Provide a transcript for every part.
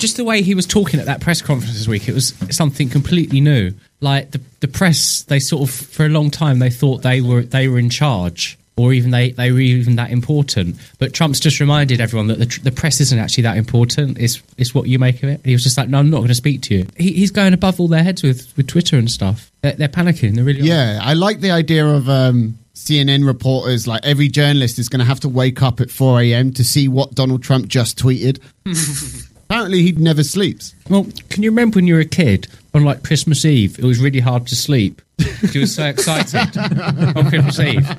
just the way he was talking at that press conference this week, it was something completely new. Like the the press, they sort of for a long time they thought they were they were in charge, or even they they were even that important. But Trump's just reminded everyone that the, the press isn't actually that important. It's it's what you make of it. He was just like, no, I'm not going to speak to you. He, he's going above all their heads with with Twitter and stuff. They're, they're panicking. They really are. Yeah, I like the idea of um, CNN reporters, like every journalist is going to have to wake up at 4 a.m. to see what Donald Trump just tweeted. Apparently, he never sleeps. Well, can you remember when you were a kid on like Christmas Eve? It was really hard to sleep. You were so excited on Christmas Eve.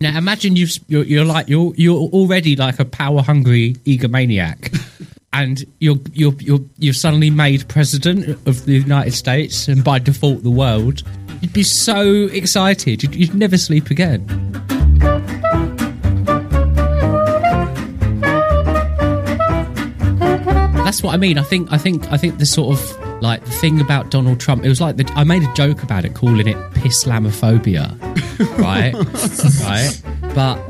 Now imagine you've, you're, you're like you're you're already like a power hungry egomaniac, and you're you're you're you're suddenly made president of the United States and by default the world. You'd be so excited. You'd, you'd never sleep again. That's what I mean. I think I think I think the sort of like the thing about Donald Trump. It was like the, I made a joke about it, calling it Islamophobia, right? right. But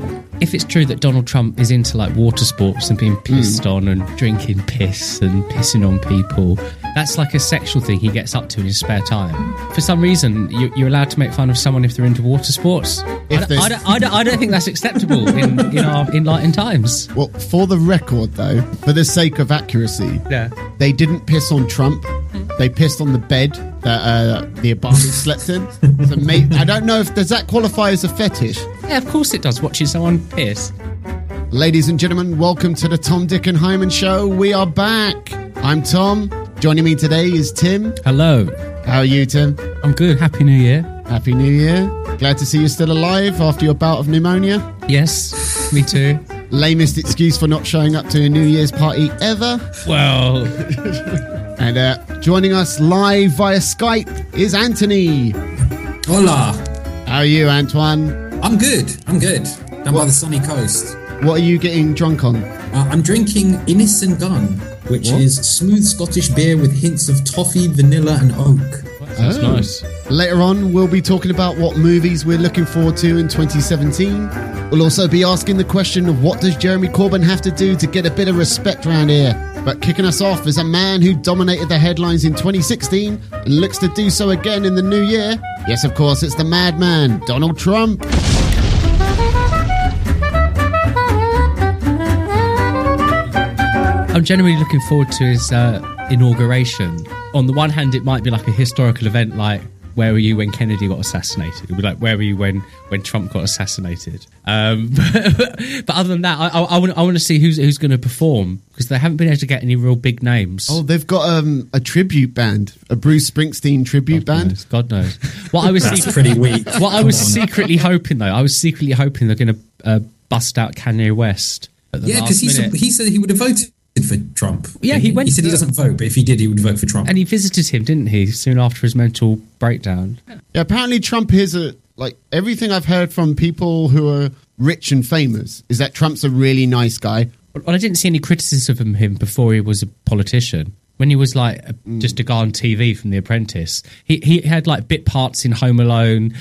if it's true that Donald Trump is into like water sports and being pissed hmm. on and drinking piss and pissing on people, that's like a sexual thing he gets up to in his spare time. For some reason, you, you're allowed to make fun of someone if they're into water sports. I don't, I, don't, I, don't, I don't think that's acceptable in in our enlightened times. Well, for the record, though, for the sake of accuracy, Yeah. they didn't piss on Trump. They pissed on the bed that uh, the Obamas slept in. So may- I don't know if does that qualify as a fetish. Yeah, of course it does. Watching someone piss. Ladies and gentlemen, welcome to the Tom, Dick, and Hyman Show. We are back. I'm Tom. Joining me today is Tim. Hello. How are you, Tim? I'm good. Happy New Year. Happy New Year. Glad to see you still alive after your bout of pneumonia. Yes, me too. Lamest excuse for not showing up to a New Year's party ever. Well, And uh, joining us live via Skype is Anthony. Hola. How are you, Antoine? I'm good. I'm good. Down by the sunny coast. What are you getting drunk on? Uh, I'm drinking Innis and Gunn, which What? is smooth Scottish beer with hints of toffee, vanilla, and oak. that's Oh. nice. Later on, we'll be talking about what movies we're looking forward to in 2017. We'll also be asking the question of what does Jeremy Corbyn have to do to get a bit of respect around here. But kicking us off is a man who dominated the headlines in 2016 and looks to do so again in the new year. Yes, of course, it's the madman, Donald Trump. I'm generally looking forward to his uh, inauguration. On the one hand, it might be like a historical event, like where were you when Kennedy got assassinated? It would be like where were you when when Trump got assassinated? Um, but other than that, I, I, I want I want to see who's who's going to perform because they haven't been able to get any real big names. Oh, they've got um, a tribute band, a Bruce Springsteen tribute God band. knows, God knows. What I was That's secret- pretty weak. what I was on. secretly hoping though, I was secretly hoping they're going to uh, bust out Kanye West. Yeah, because he, said- he said he would have voted for Trump. Yeah, he went He said he doesn't vote, but if he did, he would vote for Trump. and he visited him, didn't he? Soon after his mental breakdown. Yeah, apparently Trump is a like everything I've heard from people who are rich and famous is that Trump's a really nice guy. Well, I didn't see any criticism of him before he was a politician. When he was like a, mm. just a guy on TV from The Apprentice, he he had like bit parts in Home Alone,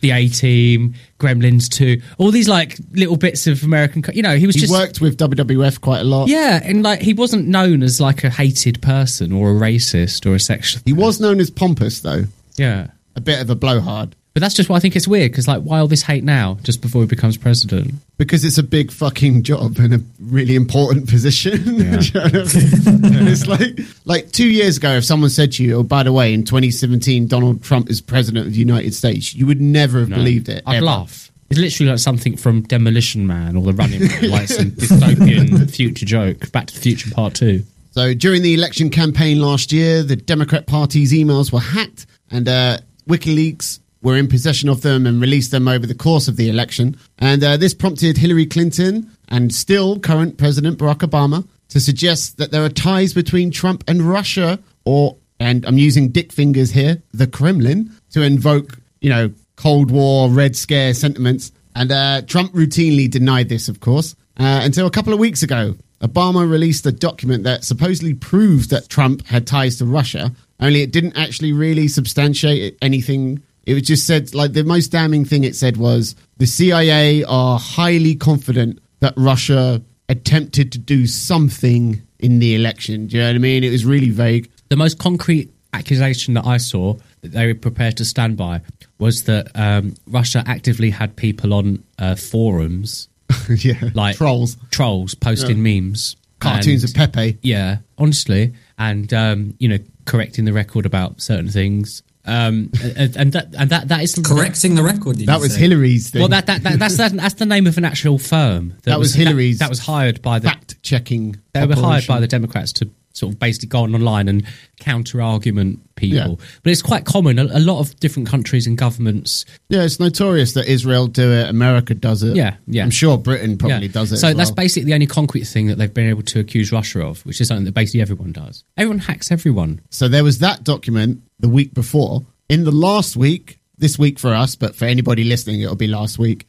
The A Team, Gremlins Two, all these like little bits of American. You know, he was He just worked with WWF quite a lot. yeah, and like he wasn't known as like a hated person or a racist or a sexual. He was known as pompous though, Yeah, a bit of a blowhard but that's just why I think it's weird because like why all this hate now just before he becomes president? Because it's a big fucking job and a really important position. Yeah. You know I mean? It's like like 2 years ago if someone said to you, "Oh, by the way, in 2017 Donald Trump is president of the United States." You would never have believed it. I'd ever. laugh. It's literally like something from Demolition Man or The Running Man, like some dystopian future joke. Back to the Future Part Two. So during the election campaign last year, the Democrat Party's emails were hacked, and uh, WikiLeaks were in possession of them and released them over the course of the election. And uh, this prompted Hillary Clinton and still current President Barack Obama to suggest that there are ties between Trump and Russia, or and I'm using dick fingers here, the Kremlin, to invoke you know Cold War Red Scare sentiments. And uh, Trump routinely denied this, of course, uh, until a couple of weeks ago. Obama released a document that supposedly proved that Trump had ties to Russia, only it didn't actually really substantiate anything. It was just said, like, the most damning thing it said was the CIA are highly confident that Russia attempted to do something in the election. Do you know what I mean? It was really vague. The most concrete accusation that I saw that they were prepared to stand by was that um, Russia actively had people on uh, forums yeah, like trolls, trolls posting memes, cartoons and- of Pepe. Yeah, honestly, and um, you know, correcting the record about certain things. Um, and, and that and that that is Correcting the record. That was say? Hillary's thing. Well, that, that, that that's that, that's the name of an actual firm. That was Hillary's That, was hired by the. fact checking. They were hired by the Democrats to sort of basically go online and counter argument people. Yeah. But it's quite common. A, a lot of different countries and governments. Yeah, it's notorious that Israel do it, America does it. Yeah, yeah. I'm sure Britain probably yeah. does it. So as that's well. basically the only concrete thing that they've been able to accuse Russia of, which is something that basically everyone does. Everyone hacks everyone. So there was that document the week before. In the last week, this week for us, but for anybody listening, it'll be last week.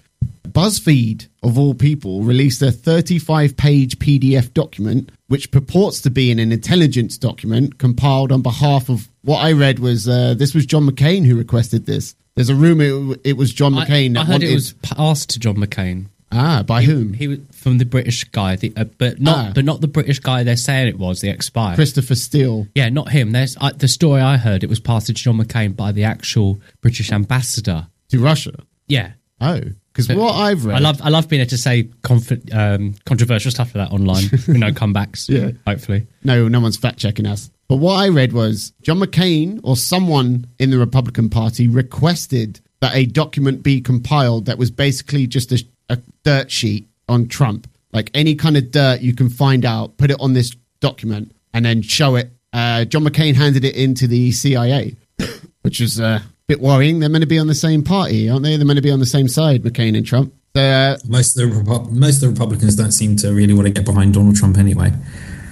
BuzzFeed, of all people, released a 35 page PDF document which purports to be an intelligence document compiled on behalf of what I read was uh, this was John McCain who requested this. There's a rumor it, it was John McCain I, that heard wanted. it was passed to John McCain. Ah, by whom? He was from the British guy, the, uh, but not Ah. but not the British guy they're saying it was the ex-spy. Christopher Steele. Yeah, not him. There's uh, the story I heard. It was passed to John McCain by the actual British ambassador. to Russia. Yeah, Oh, because what I've read, I love I love being able to say conf- um, controversial stuff like that online with no comebacks. Yeah. hopefully. no, no one's fact checking us. But what I read was John McCain or someone in the Republican Party requested that a document be compiled that was basically just a, a dirt sheet on Trump, like any kind of dirt you can find out, put it on this document, and then show it. Uh, John McCain handed it into the CIA, which is uh, a bit worrying. They're meant to be on the same party, aren't they? They're meant to be on the same side, McCain and Trump. So, uh, Most of the Repu- most of the Republicans don't seem to really want to get behind Donald Trump anyway.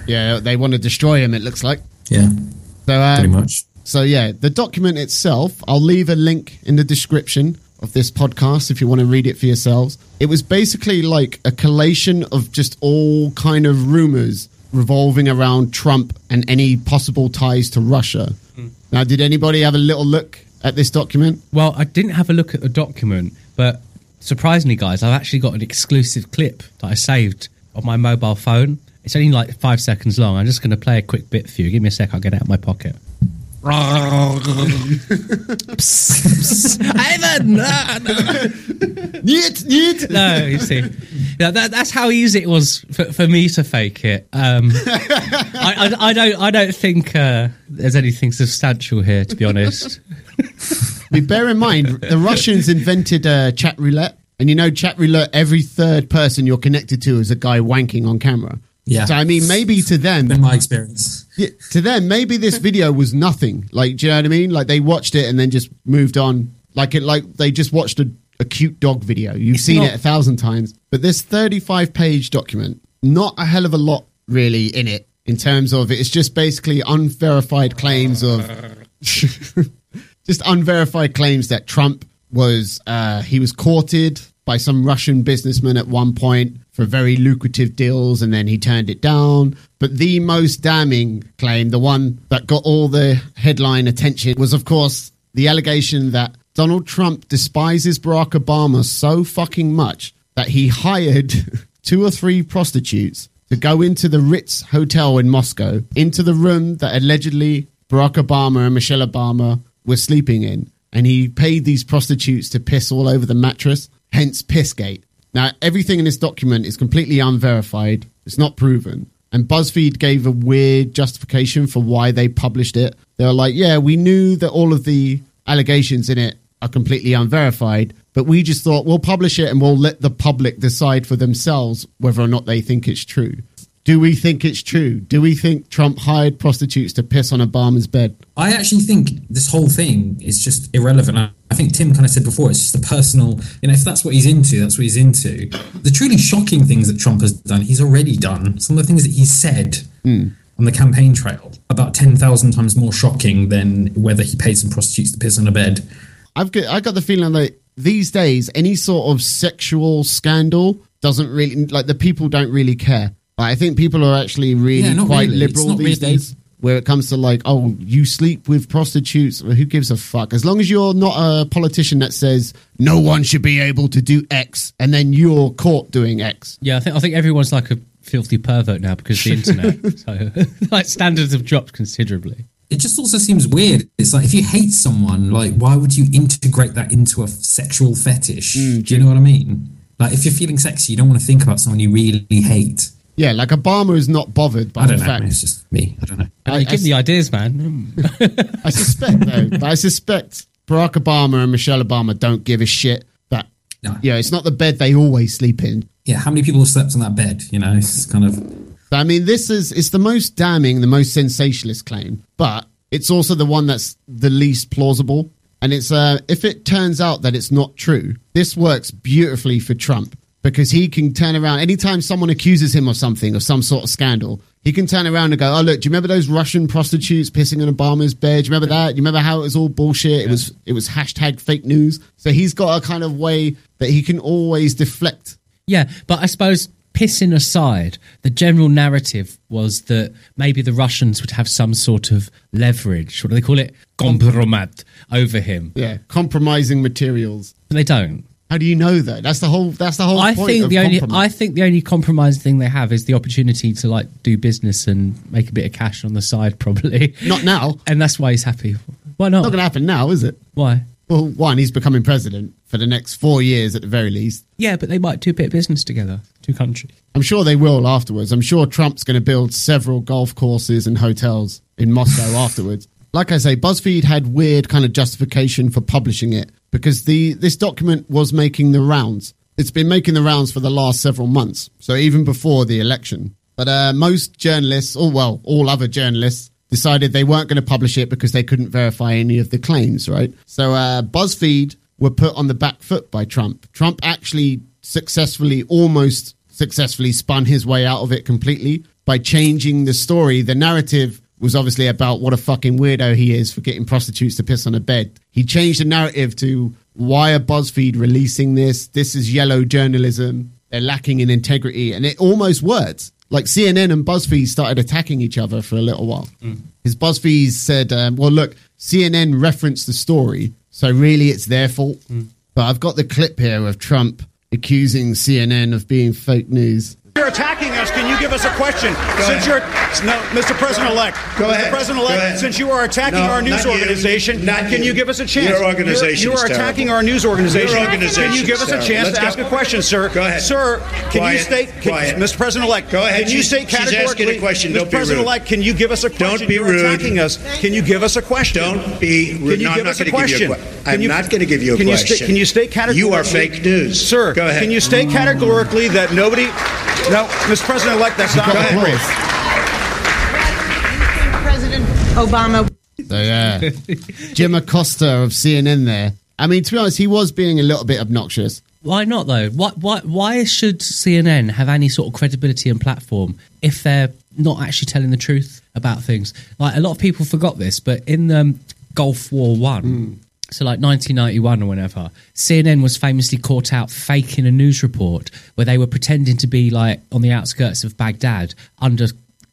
yeah, they want to destroy him. It looks like. Yeah, So, uh, pretty much. So yeah, the document itself, I'll leave a link in the description of this podcast if you want to read it for yourselves. It was basically like a collation of just all kind of rumors revolving around Trump and any possible ties to Russia. Hmm. Now, did anybody have a little look at this document? Well, I didn't have a look at the document, but surprisingly, guys, I've actually got an exclusive clip that I saved on my mobile phone. It's only like five seconds long. I'm just going to play a quick bit for you. Give me a sec. I'll get it out of my pocket. Ivan! No, no. Niet, niet. no, you see, yeah, that, that's how easy it was for, for me to fake it. Um, I, I, I don't, I don't think uh, there's anything substantial here, to be honest. We bear in mind the Russians invented uh, chat roulette, and you know chat roulette. Every third person you're connected to is a guy wanking on camera. Yeah. So I mean, maybe to them, Been my experience. Yeah, to them, maybe this video was nothing. Like, do you know what I mean? Like they watched it and then just moved on. Like it, like they just watched a, a cute dog video. You've seen not- it a thousand times. But this 35 page document, not a hell of a lot really in it in terms of it's just basically unverified claims of just unverified claims that Trump was uh, he was courted by some Russian businessman at one point for very lucrative deals, and then he turned it down. But the most damning claim, the one that got all the headline attention, was of course the allegation that Donald Trump despises Barack Obama so fucking much that he hired two or three prostitutes to go into the Ritz Hotel in Moscow, into the room that allegedly Barack Obama and Michelle Obama were sleeping in. And he paid these prostitutes to piss all over the mattress, hence Pissgate. Now, everything in this document is completely unverified. It's not proven. And BuzzFeed gave a weird justification for why they published it. They were like, yeah, we knew that all of the allegations in it are completely unverified, but we just thought we'll publish it and we'll let the public decide for themselves whether or not they think it's true. Do we think it's true? Do we think Trump hired prostitutes to piss on Obama's bed? I actually think this whole thing is just irrelevant. I, think Tim kind of said before, it's just the personal, you know, if that's what he's into, that's what he's into. The truly shocking things that Trump has done, he's already done. Some of the things that he said hmm. on the campaign trail, about 10,000 times more shocking than whether he paid some prostitutes to piss on a bed. I've got I got the feeling that these days any sort of sexual scandal doesn't really like the people don't really care. Like, I think people are actually really Yeah, quite really. Liberal these really- days. Where it comes to like, oh, you sleep with prostitutes, well, who gives a fuck? As long as you're not a politician that says no one should be able to do X, and then you're caught doing X. Yeah, I think I think everyone's like a filthy pervert now because of the internet. so like standards have dropped considerably. It just also seems weird. It's like if you hate someone, like why would you integrate that into a sexual fetish? Mm, Do you know what I mean? Like if you're feeling sexy, you don't want to think about someone you really hate. Yeah, like Obama is not bothered by I the don't know. fact. It's just me. I don't know. I, I- give I- the ideas, man. I suspect though, but I suspect Barack Obama and Michelle Obama don't give a shit that No. yeah, it's not the bed they always sleep in. Yeah, how many people have slept on that bed? You know, it's kind of But I mean, this is it's the most damning, the most sensationalist claim, but it's also the one that's the least plausible. And it's uh, if it turns out that it's not true, this works beautifully for Trump because he can turn around anytime someone accuses him of something of some sort of scandal. He can turn around and go, "Oh look, do you remember those Russian prostitutes pissing on Obama's bed? Do you remember that? You remember how it was all bullshit? It was it was hashtag fake news." So he's got a kind of way that he can always deflect Yeah, but I suppose pissing aside, the general narrative was that maybe the Russians would have some sort of leverage. What do they call it? Compromat over him. yeah compromising materials. But they don't. How do you know that? That's the whole. That's the whole. I think the only compromise. I think the only compromise thing they have is the opportunity to like do business and make a bit of cash on the side, probably. Not now. and that's why he's happy. Why not? Not going to happen now, is it? Why? Well, one, he's becoming president for the next four years at the very least. Yeah, but they might do a bit of business together. Two countries. I'm sure they will afterwards. I'm sure Trump's going to build several golf courses and hotels in Moscow afterwards. Like I say, BuzzFeed had weird kind of justification for publishing it because the this document was making the rounds. It's been making the rounds for the last several months, so even before the election. But uh, most journalists, or well, all other journalists, decided they weren't going to publish it because they couldn't verify any of the claims, right? So uh, BuzzFeed were put on the back foot by Trump. Trump actually successfully, almost successfully spun his way out of it completely by changing the story. The narrative was obviously about what a fucking weirdo he is for getting prostitutes to piss on a bed. He changed the narrative to why are BuzzFeed releasing this? This is yellow journalism. They're lacking in integrity. And it almost worked. Like CNN and BuzzFeed started attacking each other for a little while. His BuzzFeed said, um, well, look, CNN referenced the story. So really it's their fault. But I've got the clip here of Trump accusing CNN of being fake news. You're attacking us. Can you give us a question? since you're no, Mr. President-elect. Go Mr. ahead. President-elect, since you are attacking No, our news you. organization, Not can you. you give us a chance? Your organization You're, you're attacking terrible. our news organization. Your organization Can you give us a chance Let's to ask a question, sir? Go ahead. Sir, can Quiet. you state can, Quiet. Mr. President-elect? Go ahead. Can you state she's asking a categorically question. Mr. Don't be rude. President-elect, can you give us a question? be rude. You're attacking us. Can you give us a question? Don't be rude. Can you No, I'm give not us a you question? a que- Can I'm you- not gonna give you a can You question. can you state categorically? You are fake news. Sir, Go ahead. can you state categorically that nobody... No, Mr. President-elect, that's not Got appropriate. applause. President Obama So yeah, Jim Acosta of CNN there. I mean, to be honest, he was being a little bit obnoxious. Why not though? Why, why, why should CNN have any sort of credibility and platform if they're not actually telling the truth about things? Like a lot of people forgot this, but in um, Gulf War One, so like 1991 or whenever, CNN was famously caught out faking a news report where they were pretending to be like on the outskirts of Baghdad under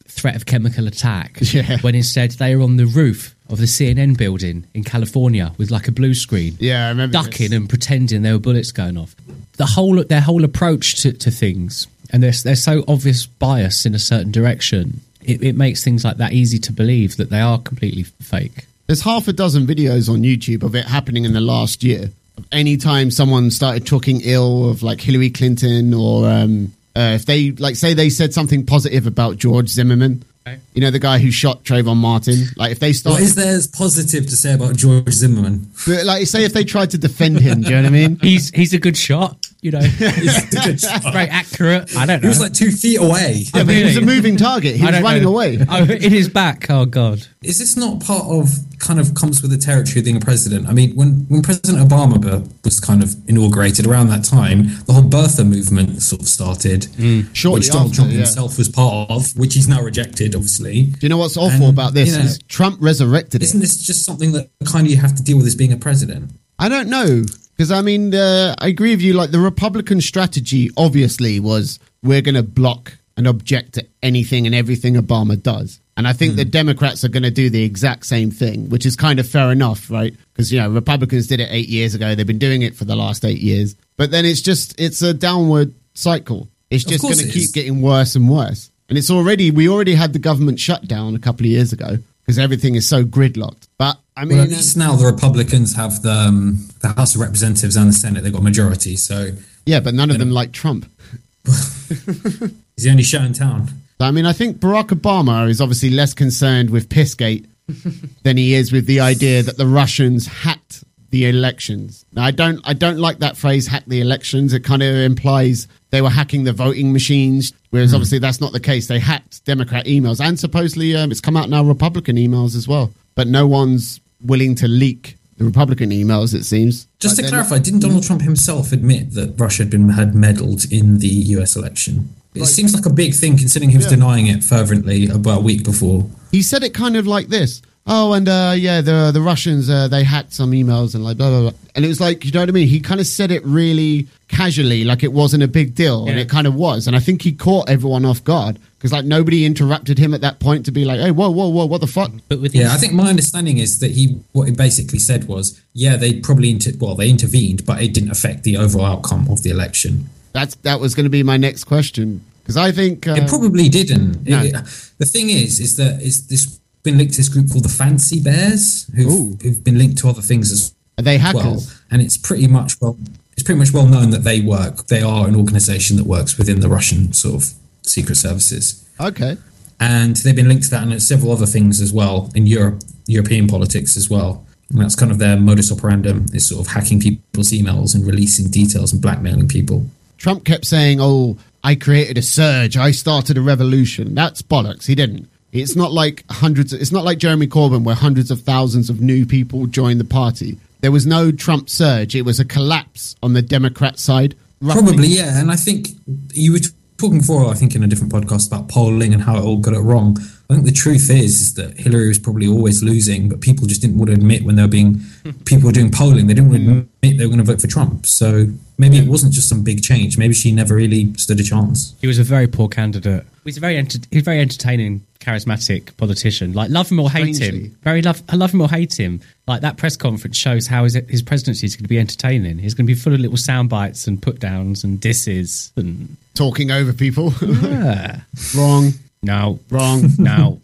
threat of chemical attack, Yeah. when instead they were on the roof of the CNN building in California with like a blue screen Yeah, I remember ducking this. and pretending there were bullets going off. The whole their whole approach to, to things, and they're they're so obvious bias in a certain direction. It, it makes things like that easy to believe that they are completely fake. There's half a dozen videos on YouTube of it happening in the last year. Anytime someone started talking ill of like Hillary Clinton or um, uh, if they like say they said something positive about George Zimmerman, Okay. you know the guy who shot Trayvon Martin. Like if they what start, is there as positive to say about George Zimmerman? like say if they tried to defend him, do you know what I mean? He's he's a good shot, you know, He's a very accurate. I don't know. He was like two feet away. Yeah, oh, but he was a moving target. He was running know. away. Oh, in his back. Oh god. Is this not part of kind of comes with the territory of being a president? I mean, when when President Obama was kind of inaugurated around that time, the whole birther movement sort of started, mm. Shortly which Donald after, Trump yeah. himself was part of, which he's now rejected, obviously. Do you know what's awful And, about this? you know, is Trump resurrected it. Isn't this just something that kind of you have to deal with as being a president? I don't know because I mean uh, I agree with you. Like the Republican strategy, obviously, was we're going to block and object to anything and everything Obama does, and I think the Democrats are going to do the exact same thing, which is kind of fair enough, right? Because you know Republicans did it eight years ago; they've been doing it for the last eight years, but then it's just it's a downward cycle. It's just going to keep getting worse and worse. And it's already, we already had the government shut down a couple of years ago because everything is so gridlocked. But I mean, Well, at least now the Republicans have the um, the House of Representatives and the Senate. They've got a majority, so yeah, but none of them like Trump. he's the only show in town. I mean, I think Barack Obama is obviously less concerned with Pissgate than he is with the idea that the Russians hacked the elections. Now, I don't, I don't like that phrase "hack the elections." It kind of implies they were hacking the voting machines, whereas obviously that's not the case. They hacked Democrat emails, and supposedly um, it's come out now Republican emails as well. But no one's willing to leak the Republican emails. It seems. Just But to clarify, didn't Donald Trump himself admit that Russia had been had meddled in the U.S. election? It seems like a big thing, considering he was Yeah. denying it fervently uh, about a week before. he said it kind of like this. Oh, and uh, yeah, the the Russians uh, they hacked some emails and like blah blah blah. And it was like you know what I mean. He kind of said it really casually, like it wasn't a big deal, and Yeah. it kind of was. And I think he caught everyone off guard because like nobody interrupted him at that point to be like, hey, whoa, whoa, whoa, what the fuck? But with Yeah, these- I think my understanding is that he what he basically said was, yeah, they probably inter- well they intervened, but it didn't affect the overall outcome of the election. That's that was going to be my next question because I think uh, It probably didn't. no. It- the thing is, is that is this been linked to this group called the Fancy Bears, who've, who've been linked to other things as are they well. And it's pretty much well, it's pretty much well known that they work. They are an organisation that works within the Russian sort of secret services, Okay, and they've been linked to that and several other things as well in Europe, European politics as well. And that's kind of their modus operandum is sort of hacking people's emails and releasing details and blackmailing people. Trump kept saying, "Oh, I created a surge. I started a revolution." That's bollocks. He didn't. It's not like hundreds. It's not like Jeremy Corbyn, where hundreds of thousands of new people joined the party. There was no Trump surge. It was a collapse on the Democrat side. roughly. Probably, yeah. And I think you were talking before, I think, in a different podcast about polling and how it all got it wrong. I think the truth is, is that Hillary was probably always losing, but people just didn't want to admit when they were being, people were doing polling, they didn't want to mm. admit they were going to vote for Trump. So maybe it wasn't just some big change. Maybe she never really stood a chance. He was a very poor candidate. He's a very enter- he's a very entertaining, charismatic politician. Like love him or hate Strangely. him. Very love. I love him or hate him. Like that press conference shows how his, his presidency is going to be entertaining. He's going to be full of little sound bites and put downs and disses and talking over people. yeah. Wrong. no, Wrong. no.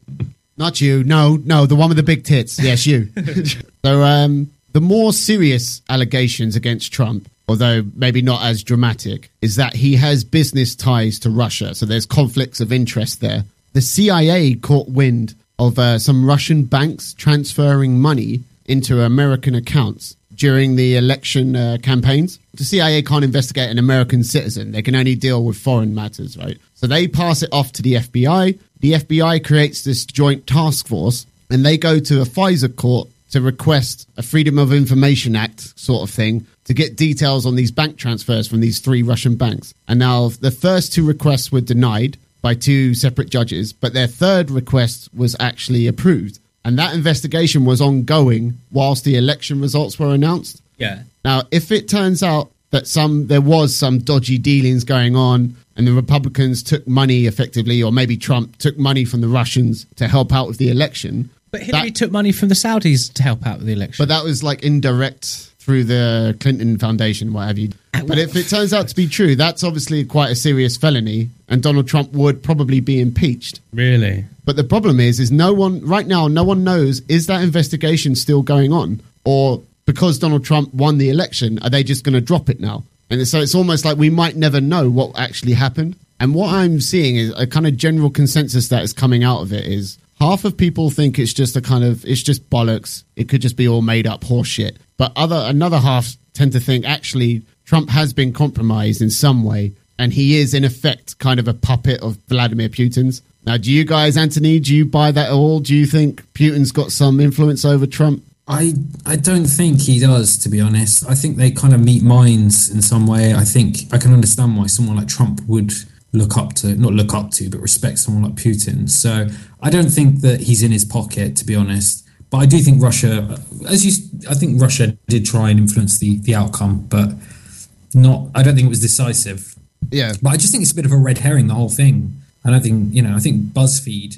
Not you. No, no, the one with the big tits. Yes, you. so, um, the more serious allegations against Trump, although maybe not as dramatic, is that he has business ties to Russia. So there's conflicts of interest there. The CIA caught wind of uh, some Russian banks transferring money into American accounts during the election uh, campaigns. The CIA can't investigate an American citizen. They can only deal with foreign matters, right? So they pass it off to the FBI. The FBI creates this joint task force and they go to a FISA court to request a Freedom of Information Act sort of thing to get details on these bank transfers from these three Russian banks. And now the first two requests were denied by two separate judges, but their third request was actually approved. And that investigation was ongoing whilst the election results were announced. Yeah. Now, if it turns out that some there was some dodgy dealings going on and the Republicans took money effectively, or maybe Trump took money from the Russians to help out with the election. But Hillary that- took money from the Saudis to help out with the election. but that was like indirect through the Clinton Foundation, what have you. But if it turns out to be true, that's obviously quite a serious felony, and Donald Trump would probably be impeached. really? But the problem is, is no one right now, no one knows is that investigation still going on, or because Donald Trump won the election, are they just going to drop it now? And so it's almost like we might never know what actually happened. And what I'm seeing is a kind of general consensus that is coming out of it is half of people think it's just a kind of it's just bollocks. It could just be all made up horseshit. But other another half tend to think actually Trump has been compromised in some way, and he is in effect kind of a puppet of Vladimir Putin's. Now, do you guys, Anthony, do you buy that at all? Do you think Putin's got some influence over Trump? I I don't think he does, to be honest. I think they kind of meet minds in some way. I think I can understand why someone like Trump would look up to, not look up to, but respect someone like Putin. So I don't think that he's in his pocket, to be honest. But I do think Russia, as you, I think Russia did try and influence the the outcome, but not. I don't think it was decisive. Yeah. But I just think it's a bit of a red herring, the whole thing. I don't think you know. I think BuzzFeed,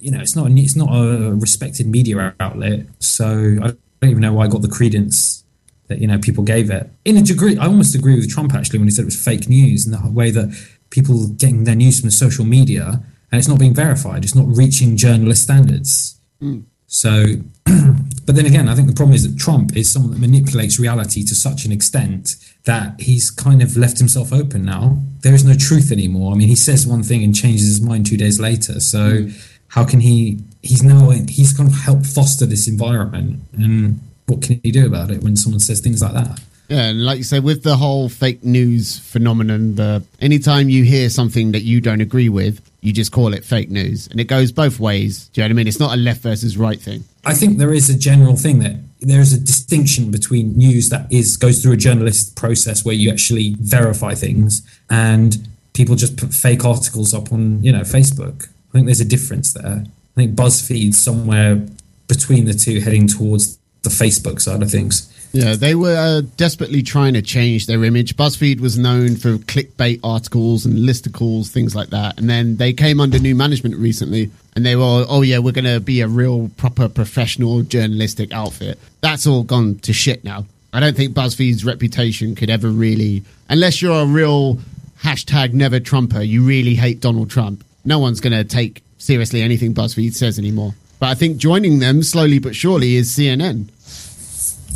you know, it's not a, it's not a respected media outlet, so I don't even know why I got the credence that you know people gave it. In a degree, I almost agree with Trump actually when he said it was fake news and the way that people getting their news from social media and it's not being verified. It's not reaching journalist standards. Hmm. So, but then again, I think the problem is that Trump is someone that manipulates reality to such an extent that he's kind of left himself open now. There is no truth anymore. I mean, he says one thing and changes his mind two days later. So, hmm. how can he? He's now he's kind of helped foster this environment, and what can he do about it when someone says things like that? Yeah, and like you say, with the whole fake news phenomenon, the anytime you hear something that you don't agree with, you just call it fake news, and it goes both ways. Do you know what I mean? It's not a left versus right thing. I think there is a general thing that there is a distinction between news that is goes through a journalist process where you actually verify things and people just put fake articles up on you know Facebook. I think there's a difference there. I think BuzzFeed's somewhere between the two, heading towards the Facebook side of things. Yeah, they were uh, desperately trying to change their image. BuzzFeed was known for clickbait articles and listicles, things like that. And then they came under new management recently and they were, oh, yeah, we're going to be a real, proper, professional journalistic outfit. That's all gone to shit now. I don't think BuzzFeed's reputation could ever really, unless you're a real hashtag never Trumper, you really hate Donald Trump. No one's going to take seriously anything BuzzFeed says anymore. But I think joining them slowly but surely is CNN.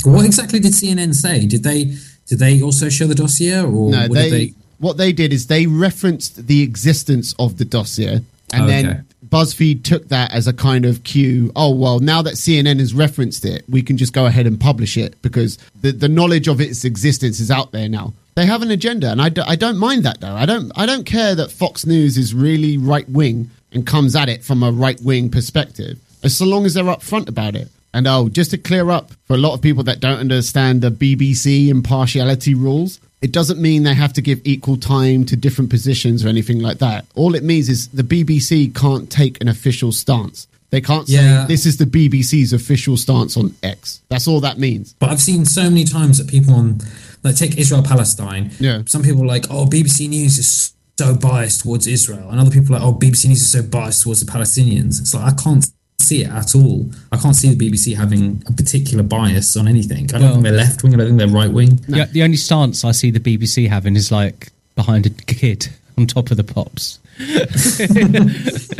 What exactly did CNN say? Did they did they also show the dossier, or No, what they, did they? what they did is they referenced the existence of the dossier, and Okay. then BuzzFeed took that as a kind of cue. Oh well, now that CNN has referenced it, we can just go ahead and publish it because the the knowledge of its existence is out there now. They have an agenda, and I, do, I don't mind that though. I don't I don't care that Fox News is really right wing and comes at it from a right wing perspective, as so long as they're upfront about it. And oh, just to clear up for a lot of people that don't understand the BBC impartiality rules, it doesn't mean they have to give equal time to different positions or anything like that. All it means is the BBC can't take an official stance. They can't say Yeah. this is the BBC's official stance on X. That's all that means. But I've seen so many times that people on, like, take Israel Palestine. Yeah. Some people are like, oh, BBC News is so biased towards Israel, and other people are like, oh, BBC News is so biased towards the Palestinians. It's like I can't see it at all. I can't see the BBC having a particular bias on anything. I don't think they're left wing. I don't think they're right wing. The, the only stance I see the BBC having is like behind a kid on top of the pops.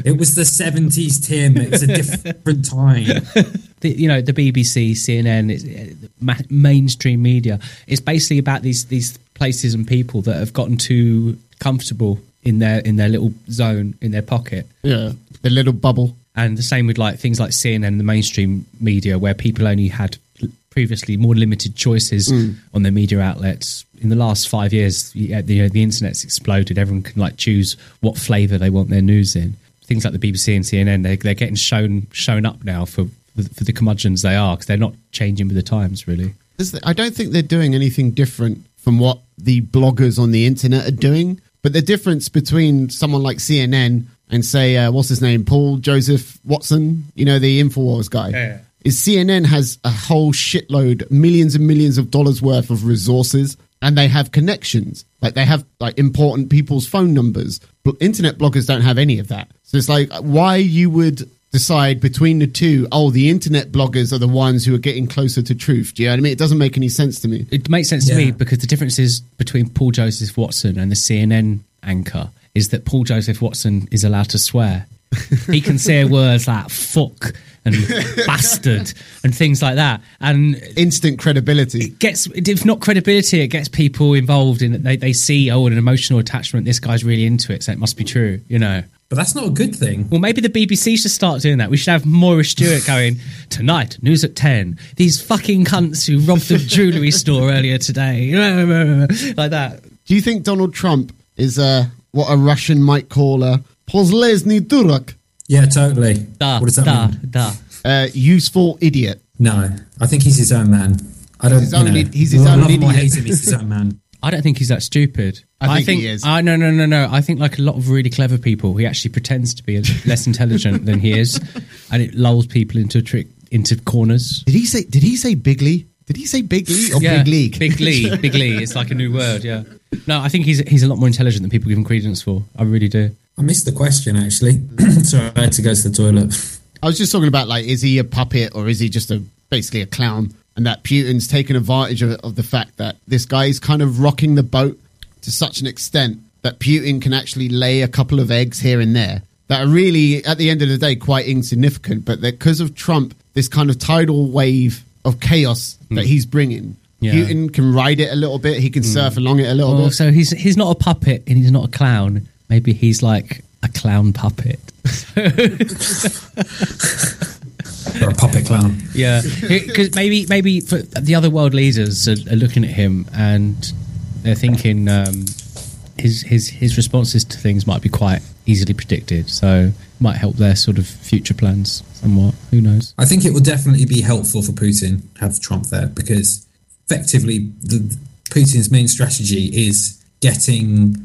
It was the seventies, Tim. It was a different time. the, you know the BBC, CNN, it's, uh, ma- mainstream media. It's basically about these these places and people that have gotten too comfortable in their in their little zone in their pocket. Yeah. The little bubble. And the same with like things like CNN, and the mainstream media, where people only had previously more limited choices mm. on their media outlets. In the last five years, yeah, uh, the, the internet's exploded. Everyone can like choose what flavour they want their news in. Things like the BBC and CNN, they, they're getting shown shown up now for for the curmudgeons they are because they're not changing with the times really. I don't think they're doing anything different from what the bloggers on the internet are doing. But the difference between someone like CNN and say, uh, what's his name, Paul Joseph Watson, you know, the Infowars guy, is CNN has a whole shitload, millions and millions of dollars worth of resources, and they have connections. Like they have like important people's phone numbers. But internet bloggers don't have any of that. So it's like why you would decide between the two. Oh, the internet bloggers are the ones who are getting closer to truth. Do you know what I mean? It doesn't make any sense to me. It makes sense to me because the difference is between Paul Joseph Watson and the CNN anchor is that Paul Joseph Watson is allowed to swear. he can say words like fuck and bastard and things like that. And Instant credibility. it gets, if not credibility, it gets people involved in it. They, they see, oh, an emotional attachment. This guy's really into it, so it must be true, you know. But that's not a good thing. Well, maybe the BBC should start doing that. We should have Moira Stuart going tonight, news at ten. These fucking cunts who robbed the jewellery store earlier today, like that. Do you think Donald Trump is uh, what a Russian might call a pozlezny durak, Yeah, totally. Da, what does that da, mean? da. uh, useful idiot? No, I think he's his own man. I don't. His you own know, id- he's his love own him idiot. hate him, he's his own man. I don't think he's that stupid. I think he is. I no no no no. I think like a lot of really clever people, he actually pretends to be less intelligent than he is, and it lulls people into a trick into corners. Did he say? Did he say bigly? Did he say bigly or yeah, big league? Big Lee, Big Lee. It's like a new word. Yeah. No, I think he's he's a lot more intelligent than people give him credence for. I really do. I missed the question actually. Sorry, I had to go to the toilet. I was just talking about like, is he a puppet or is he just a basically a clown? And that Putin's taken advantage of, of the fact that this guy is kind of rocking the boat to such an extent that Putin can actually lay a couple of eggs here and there that are really, at the end of the day, quite insignificant. But because of Trump, this kind of tidal wave of chaos that hmm. he's bringing, Yeah. Putin can ride it a little bit. He can surf along it a little Well, bit. so he's he's not a puppet and he's not a clown. Maybe he's like a clown puppet. Or a puppet clown. Yeah, because maybe maybe for the other world leaders are, are looking at him and they're thinking um, his his his responses to things might be quite easily predicted, so might help their sort of future plans somewhat. Who knows? I think it will definitely be helpful for Putin to have Trump there because effectively the, Putin's main strategy is getting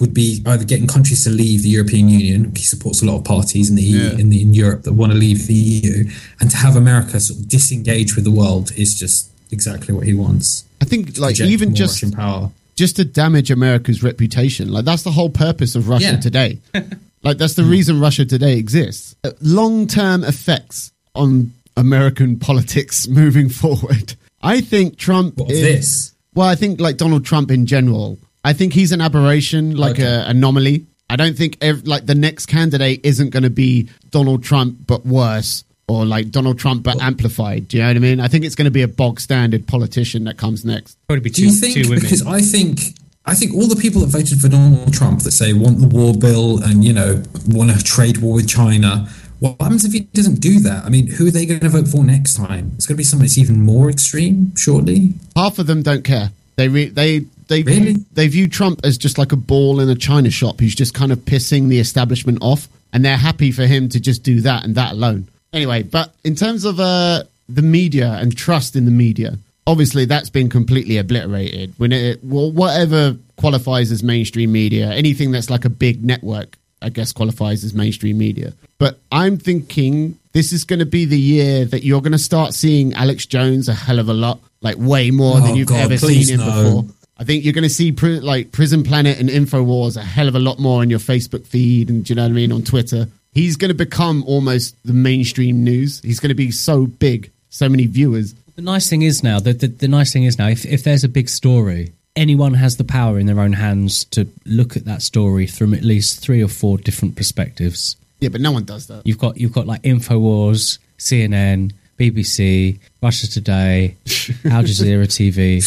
would be either getting countries to leave the European Union. He supports a lot of parties in the EU, in, the, in Europe that want to leave the EU, and to have America sort of disengage with the world is just exactly what he wants. I think, like, even just Russian power. just to damage America's reputation. Like that's the whole purpose of Russia Yeah. today. like that's the reason Russia today exists. Uh, Long term effects on American politics moving forward. I think Trump What of is this? well. I think like Donald Trump in general. I think he's an aberration, like Okay. a anomaly. I don't think ev- like the next candidate isn't going to be Donald Trump but worse, or like Donald Trump but amplified. Do you know what I mean? I think it's going to be a bog standard politician that comes next. Probably be Do two, you think? two women. Because I think I think all the people that voted for Donald Trump that say want the war bill and you know want a trade war with China. What happens if he doesn't do that? I mean, who are they going to vote for next time? It's going to be someone that's even more extreme, shortly. half of them don't care. They re- they they Really? they view Trump as just like a ball in a china shop who's just kind of pissing the establishment off, and they're happy for him to just do that and that alone. Anyway, but in terms of uh, the media and trust in the media, obviously that's been completely obliterated. When it well, whatever qualifies as mainstream media, anything that's like a big network, I guess qualifies as mainstream media. But I'm thinking this is going to be the year that you're going to start seeing Alex Jones a hell of a lot, like way more than Oh, you've God, ever seen him no. before. I think you're going to see pri- like Prison Planet and Infowars a hell of a lot more on your Facebook feed and do you know what I mean on Twitter. He's going to become almost the mainstream news. He's going to be so big, so many viewers. The nice thing is now, the, the, the nice thing is now, if, if there's a big story, anyone has the power in their own hands to look at that story from at least three or four different perspectives. Yeah, but no one does that. You've got you've got like Infowars, CNN, BBC, Russia Today, Al Jazeera TV,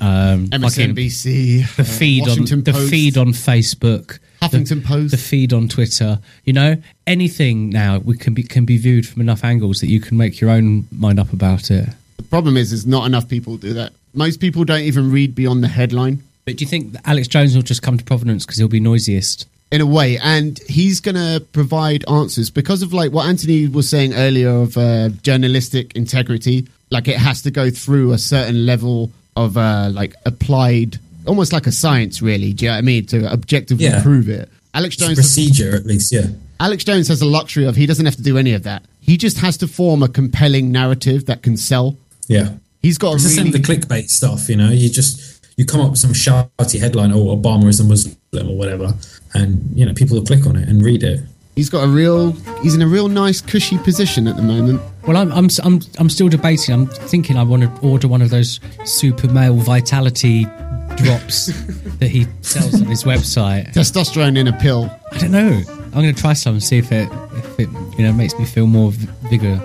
um, fucking MSNBC, the feed on Washington the feed on Facebook, Huffington the, Post. the feed on Twitter. You know, anything now we can be can be viewed from enough angles that you can make your own mind up about it. The problem is, is not enough people do that. Most people don't even read beyond the headline. But do you think that Alex Jones will just come to Providence because he'll be noisiest? in a way and he's going to provide answers because of like what anthony was saying earlier of uh, journalistic integrity like it has to go through a certain level of uh, like applied almost like a science really do you know what i mean to objectively Yeah. prove it alex It's jones procedure, at least, yeah. alex jones has a luxury of he doesn't have to do any of that he just has to form a compelling narrative that can sell Yeah. He's got a It's the same really with the clickbait stuff, you know. You just you come up with some shouty headline, "Oh, Obama is a Muslim" or whatever, and you know people will click on it and read it. he's got a real he's in a real nice cushy position at the moment Well, I'm I'm I'm, I'm still debating. I'm thinking I want to order one of those super male vitality drops that he sells on his website. testosterone in a pill I don't know. I'm going to try some and see if it if it you know makes me feel more v- vigor.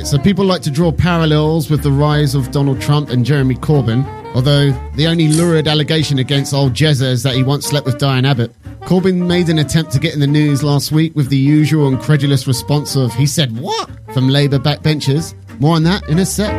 Right, so people like to draw parallels with the rise of Donald Trump and Jeremy Corbyn, although the only lurid allegation against old Jezza is that he once slept with Diane Abbott. Corbyn made an attempt to get in the news last week with the usual incredulous response of, he said what? from Labour backbenchers. More on that in a sec.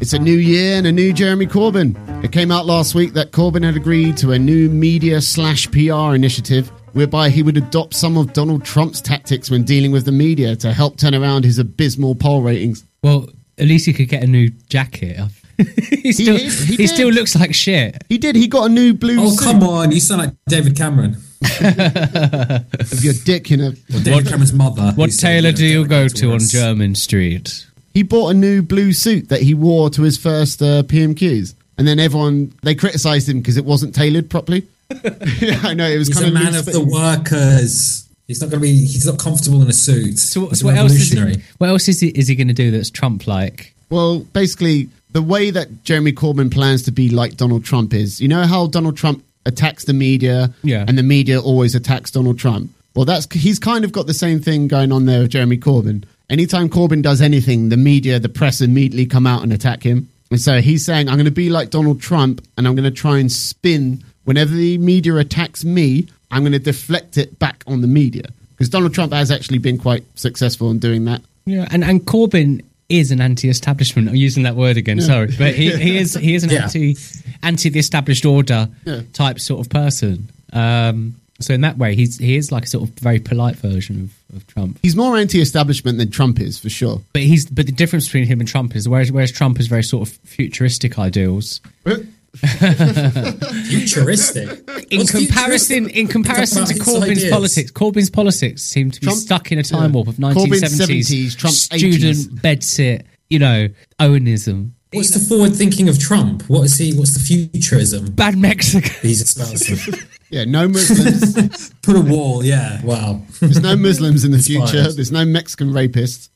It's a new year and a new Jeremy Corbyn. It came out last week that Corbyn had agreed to a new media slash PR initiative whereby he would adopt some of Donald Trump's tactics when dealing with the media to help turn around his abysmal poll ratings. Well, at least he could get a new jacket. he still did, he he, still looks like shit. He did, he got a new blue Oh suit come on! You sound like David Cameron with your dick in a. or David Cameron's mother. What tailor do you go to on. Jermyn Street? He bought a new blue suit that he wore to his first uh, PMQs. And then everyone, they criticised him because it wasn't tailored properly. yeah, I know, it was He's kind a of man of the workers. He's not going to be. He's not comfortable in a suit. So, so what else is he, what else is he, is he going to do that's Trump like? Well, basically, the way that Jeremy Corbyn plans to be like Donald Trump is, you know how Donald Trump attacks the media, Yeah. and the media always attacks Donald Trump. Well, that's he's kind of got the same thing going on there with Jeremy Corbyn. Anytime Corbyn does anything, the media, the press immediately come out and attack him. And so he's saying, I'm going to be like Donald Trump, and I'm going to try and spin whenever the media attacks me, I'm going to deflect it back on the media. Because Donald Trump has actually been quite successful in doing that. Yeah, and and Corbyn is an anti-establishment. I'm using that word again. Sorry, but he, he is he is an Yeah. anti anti the established order Yeah. type sort of person. Um, so in that way, he's he is like a sort of very polite version of, of Trump. He's more anti-establishment than Trump is, for sure. But he's but the difference between him and Trump is whereas whereas Trump is very sort of futuristic ideals. Futuristic. In What's comparison, futuristic? in comparison to Talk about his Corbyn's ideas. politics, Corbyn's politics seem to be Trump- stuck in a time yeah. warp of 1970s, 70s, Trump's student 80s. bedsit, you know, Owenism, What's the forward thinking of Trump? What is he? What's the futurism bad Mexico. he's espousing? Yeah, no Muslims. Put a wall. Yeah. Wow. There's no Muslims in the Inspired. future. There's no Mexican rapists.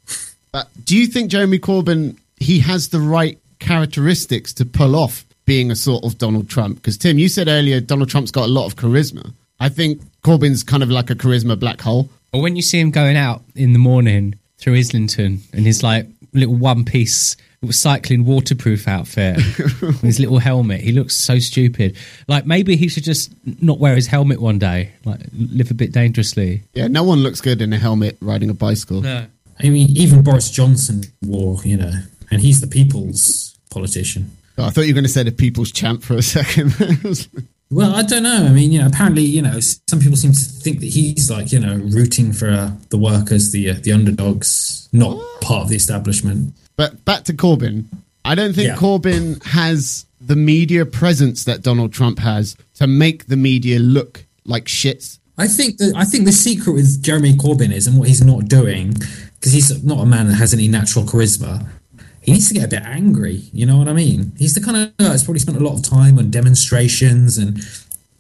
But do you think Jeremy Corbyn he has the right characteristics to pull off being a sort of Donald Trump? Because Tim, you said earlier Donald Trump's got a lot of charisma. I think Corbyn's kind of like a charisma black hole. Or when you see him going out in the morning through Islington in his like little one piece cycling waterproof outfit with his little helmet, he looks so stupid. Like maybe he should just not wear his helmet one day, like live a bit dangerously. Yeah, no one looks good in a helmet riding a bicycle. No. I mean, even Boris Johnson wore, you know, and he's the people's politician. Oh, I thought you were going to say the people's champ for a second. Well, I don't know. I mean, you know, apparently, you know, some people seem to think that he's like, you know, rooting for uh, the workers, the uh, the underdogs, not part of the establishment. But back to Corbyn. I don't think Yeah. Corbyn has the media presence that Donald Trump has to make the media look like shits. I think that I think the secret with Jeremy Corbyn is and what he's not doing because he's not a man that has any natural charisma. He needs to get a bit angry. You know what I mean? He's the kind of guy that's probably spent a lot of time on demonstrations and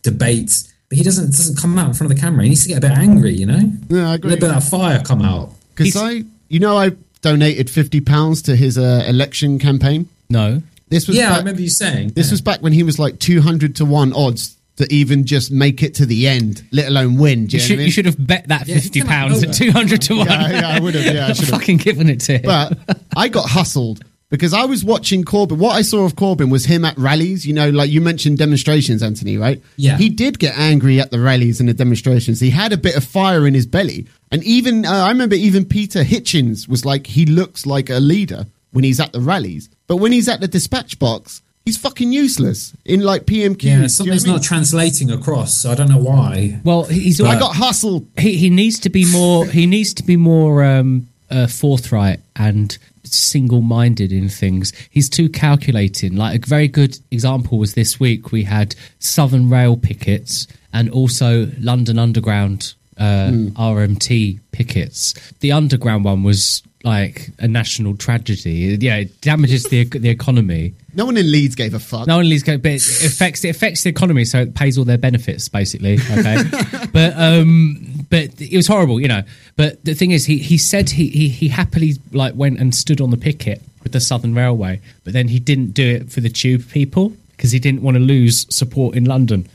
debates, but he doesn't doesn't come out in front of the camera. He needs to get a bit angry. You know? Yeah, I agree. A bit of fire come out. Because He's- I, you know, I donated fifty pounds to his uh, election campaign. No. This was Yeah, I remember you saying this yeah. was back when he was like two hundred to one odds to even just make it to the end, let alone win. You you, should, know you should have bet that Yeah, fifty pounds at two hundred to one. I? Yeah, yeah, I would have. Yeah, I should have. fucking given it to him. But I got hustled because I was watching Corbyn. What I saw of Corbyn was him at rallies. You know, like you mentioned demonstrations, Anthony, right? Yeah. He did get angry at the rallies and the demonstrations. He had a bit of fire in his belly. And even, uh, I remember even Peter Hitchens was like, he looks like a leader when he's at the rallies. But when he's at the dispatch box, he's fucking useless in like PMQ. Do you know yeah, something's I mean? not translating across. So I don't know why. well, he's I got hustled. he he needs to be more he needs to be more um, uh, forthright and single-minded in things he's too calculating like a very good example was this week we had southern rail pickets and also london underground uh, rmt pickets the underground one was like a national tragedy yeah it damages the the economy No one in Leeds gave a fuck. not only is going, but it affects it affects the economy, so it pays all their benefits basically. Okay, but um, but it was horrible, you know. But the thing is, he he said he he, he happily like went and stood on the picket with the Southern Railway, but then he didn't do it for the tube people because he didn't want to lose support in London.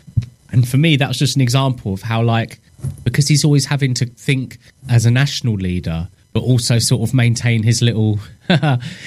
And for me, that was just an example of how like because he's always having to think as a national leader. But also, sort of maintain his little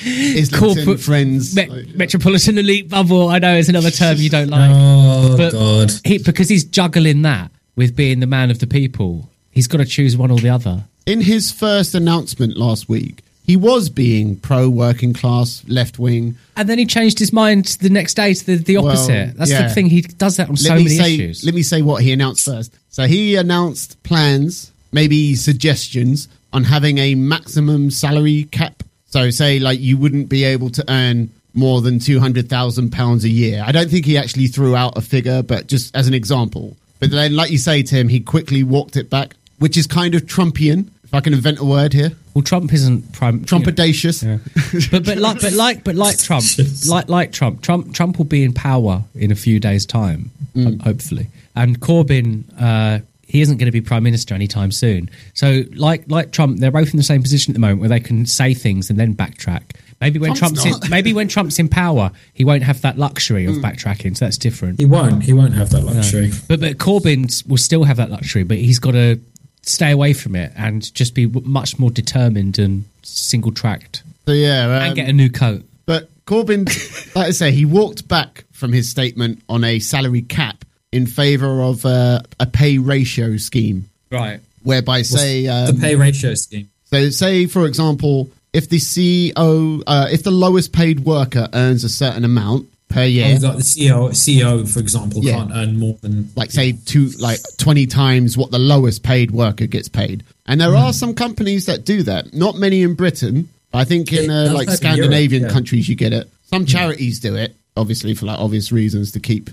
his corporate friends. me- Like, metropolitan elite bubble. I know it's another term you don't like. Oh But God! he, because he's juggling that with being the man of the people, he's got to choose one or the other. in his first announcement last week, he was being pro working class, left wing. And then he changed his mind the next day to the, the Well, opposite. That's yeah. the thing. He does that on so many say, issues. Let me say what he announced first. So he announced plans, maybe suggestions on having a maximum salary cap. So say like you wouldn't be able to earn more than two hundred thousand pounds a year. I don't think he actually threw out a figure, but just as an example. But then, like you say, Tim, he quickly walked it back, which is kind of Trumpian. If I can invent a word here, well, Trump isn't prime. Trumpadacious. but but like but like but like Trump, like like Trump, Trump Trump will be in power in a few days' time, Mm. hopefully. And Corbyn, uh, he isn't going to be prime minister anytime soon. So, like like Trump, they're both in the same position at the moment where they can say things and then backtrack. Maybe when Trump's Trump's, in, maybe when Trump's in power, he won't have that luxury of Hmm. backtracking. So that's different. He won't. He won't have that luxury. But but Corbyn will still have that luxury, but he's got to stay away from it and just be much more determined and single tracked So yeah, um, and get a new coat. But Corbyn, like I say, he walked back from his statement on a salary cap in favour of uh, a pay ratio scheme, Right. whereby say the um, pay ratio scheme. so say for example, if the CEO, uh, if the lowest paid worker earns a certain amount per year, You've got the CEO, CEO, for example, Yeah. can't earn more than like say two like 20 times what the lowest paid worker gets paid and there Hmm. are some companies that do that not many in britain i think in uh, like scandinavian Europe, yeah. countries you get it some charities do it obviously for like obvious reasons to keep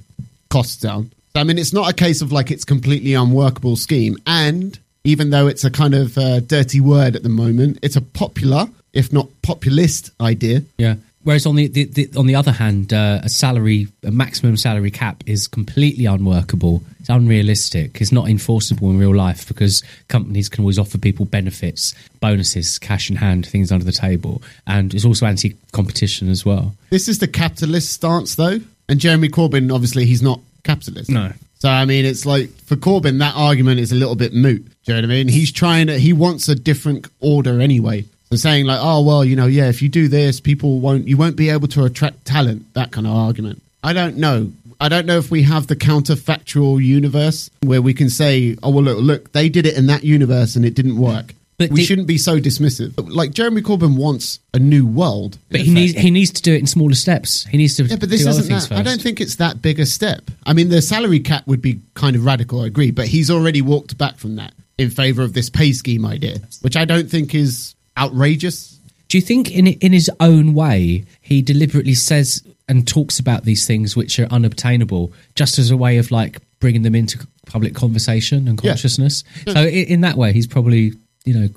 costs down i mean it's not a case of like it's completely unworkable scheme and even though it's a kind of uh, dirty word at the moment it's a popular if not populist idea Yeah. Whereas on the, the, the on the other hand, uh, a salary, a maximum salary cap is completely unworkable. It's unrealistic. It's not enforceable in real life because companies can always offer people benefits, bonuses, cash in hand, things under the table, and it's also anti-competition as well. This is the capitalist stance, though. And Jeremy Corbyn, obviously, he's not capitalist. No. So, I mean, it's like for Corbyn, that argument is a little bit moot. Do you know what I mean? He's trying to, he wants a different order anyway. So saying like, oh, well, you know, yeah, if you do this, people won't, you won't be able to attract talent, that kind of argument. I don't know. I don't know if we have the counterfactual universe where we can say, oh, well, look, look, they did it in that universe and it didn't work. But we did- shouldn't be so dismissive. Like Jeremy Corbyn wants a new world. But he effect. needs he needs to do it in smaller steps. He needs to Yeah, but this do isn't that. first. I don't think it's that big a step. I mean, the salary cap would be kind of radical, I agree, but he's already walked back from that in favour of this pay scheme idea, which I don't think is outrageous. Do you think, in in his own way, he deliberately says and talks about these things which are unobtainable, just as a way of like bringing them into public conversation and Yeah. consciousness? So, i in that way, he's probably you know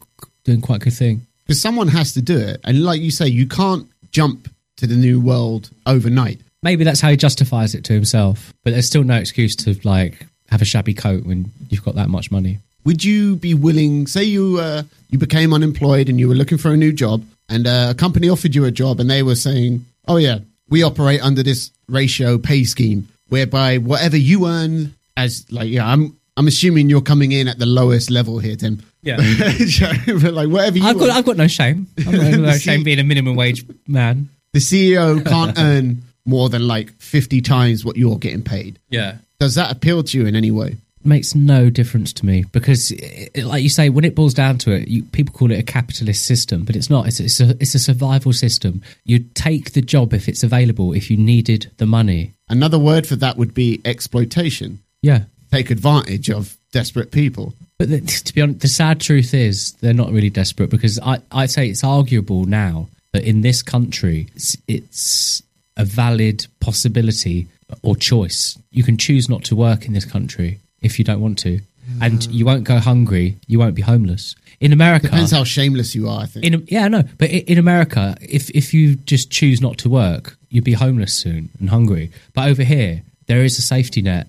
doing quite a good thing. Because someone has to do it. And like you say, you can't jump to the new world overnight. Maybe that's how he justifies it to himself, but there's still no excuse to like have a shabby coat when you've got that much money. Would you be willing, say you uh, you became unemployed and you were looking for a new job, and uh, a company offered you a job and they were saying, oh, yeah, we operate under this ratio pay scheme whereby whatever you earn as like yeah i'm i'm assuming you're coming in at the lowest level here tim Yeah. but like whatever you I've got earn, I've got no shame. I've got no shame being a minimum wage man. the ceo can't earn more than like 50 times what you're getting paid Yeah. does that appeal to you in any way makes no difference to me because, i- i- like you say, when it boils down to it, you, people call it a capitalist system, but it's not. It's, it's a it's a survival system. You take the job if it's available. If you needed the money, another word for that would be exploitation yeah. take advantage of desperate people But the, to be honest, the sad truth is they're not really desperate because I I'd say it's arguable now that in this country it's, it's a valid possibility or choice. You can choose not to work in this country if you don't want to, and you won't go hungry. You won't be homeless. In America, depends how shameless you are i think in yeah, no, but in America, if if you just choose not to work, you'd be homeless soon and hungry. But over here, there is a safety net,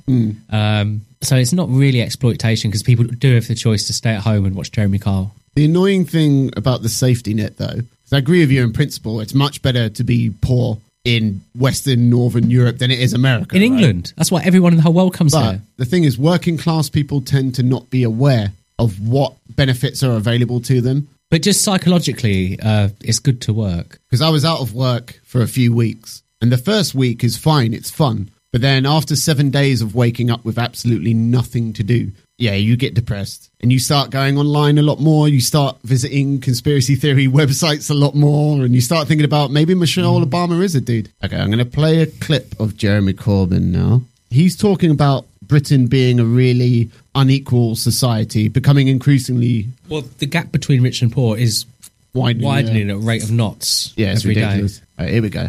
um, so it's not really exploitation because people do have the choice to stay at home and watch Jeremy Kyle. The annoying thing about the safety net, though, is I agree with you in principle. It's much better to be poor in Western Northern Europe than it is America. In right? England, that's why everyone in the whole world comes But here. the thing is, working class people tend to not be aware of what benefits are available to them. But just psychologically, uh, it's good to work. Because I was out of work for a few weeks, and the first week is fine, it's fun. But then after seven days of waking up with absolutely nothing to do, yeah, you get depressed and you start going online a lot more. You start visiting conspiracy theory websites a lot more, and you start thinking about maybe Michelle Obama is a dude. Okay, I'm going to play a clip of Jeremy Corbyn now. He's talking about Britain being a really unequal society, becoming increasingly Well, the gap between rich and poor is widening. widening at a rate of knots Yeah, it's every day. ridiculous. All right, here we go.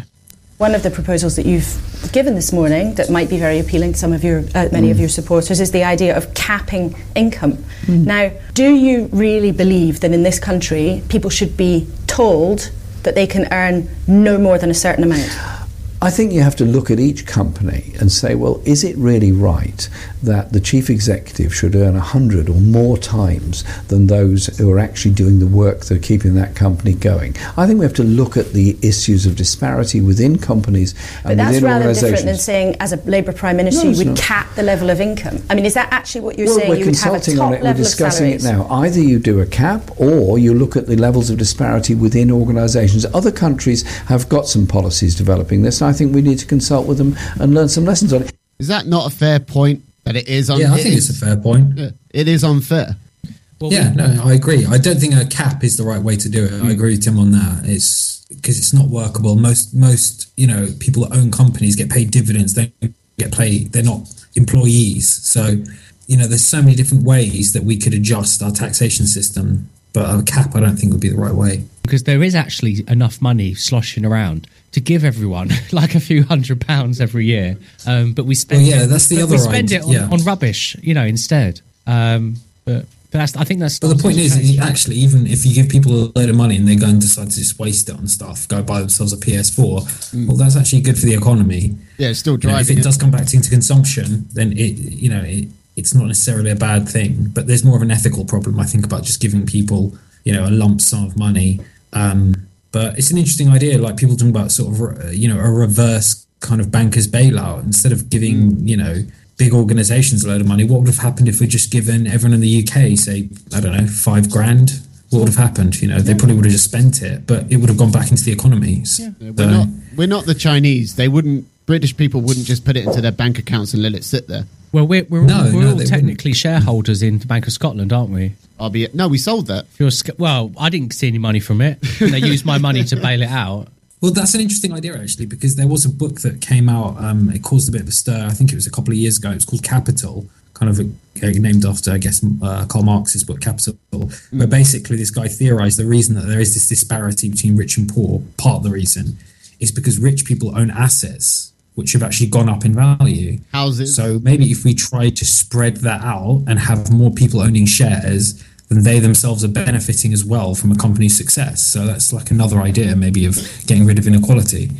One of the proposals that you've given this morning that might be very appealing to some of your, uh, many of your supporters is the idea of capping income. Now, do you really believe that in this country people should be told that they can earn no more than a certain amount? I think you have to look at each company and say, well, is it really right that the chief executive should earn 100 or more times than those who are actually doing the work that are keeping that company going? I think we have to look at the issues of disparity within companies But and that's within rather different than saying, as a Labour Prime Minister, No, you would not. cap the level of income. I mean, is that actually what you're well, saying? we're you would have a consulting on it. We're discussing it now. Either you do a cap, or you look at the levels of disparity within organisations. Other countries have got some policies developing this. I think we need to consult with them and learn some lessons on it. Is that not a fair point? That it is. unfair. Yeah, I think it's a fair point. it is unfair. Well, Yeah, no, I agree. I don't think a cap is the right way to do it. I agree with Tim on that. It's because it's not workable. Most most you know people that own companies get paid dividends. They get paid. They're not employees. So you know, there's so many different ways that we could adjust our taxation system. But a cap, I don't think would be the right way. Because there is actually enough money sloshing around to give everyone like a few hundred pounds every year. Um, but we spend Well, yeah, it, that's the other we spend idea, it on, yeah. on rubbish, you know, instead. Um, but but that's I think that's. But the point is, that's- is actually, even if you give people a load of money and they go and decide to just waste it on stuff, go buy themselves a PS4, well, that's actually good for the economy. Yeah, it's still You know, if it it. does come back into consumption, then it, you know, it, it's not necessarily a bad thing. But there's more of an ethical problem, I think, about just giving people, you know, a lump sum of money. Um, but it's an interesting idea, like people talking about sort of, uh, you know, a reverse kind of bankers bailout instead of giving, you know, big organisations a load of money. What would have happened if we'd just given everyone in the UK, say, I don't know, five grand? What would have happened? You know, they probably would have just spent it, but it would have gone back into the economy. So- We're not, the Chinese. They wouldn't. British people wouldn't just put it into their bank accounts and let it sit there. well, we're we're, No, all, we're no, all they technically shareholders in the Bank of Scotland, aren't we? I'll be. No, we sold that. You're sc- well, I didn't see any money from it. they used my money to bail it out. Well, that's an interesting idea actually, because there was a book that came out. Um, it caused a bit of a stir. I think it was a couple of years ago. It was called Capital, kind of uh, named after, I guess, uh, Karl Marx's book Capital. Where basically this guy theorized the reason that there is this disparity between rich and poor. Part of the reason is because rich people own assets which have actually gone up in value. Houses. So maybe if we try to spread that out and have more people owning shares, then they themselves are benefiting as well from a company's success. So that's like another idea, maybe, of getting rid of inequality.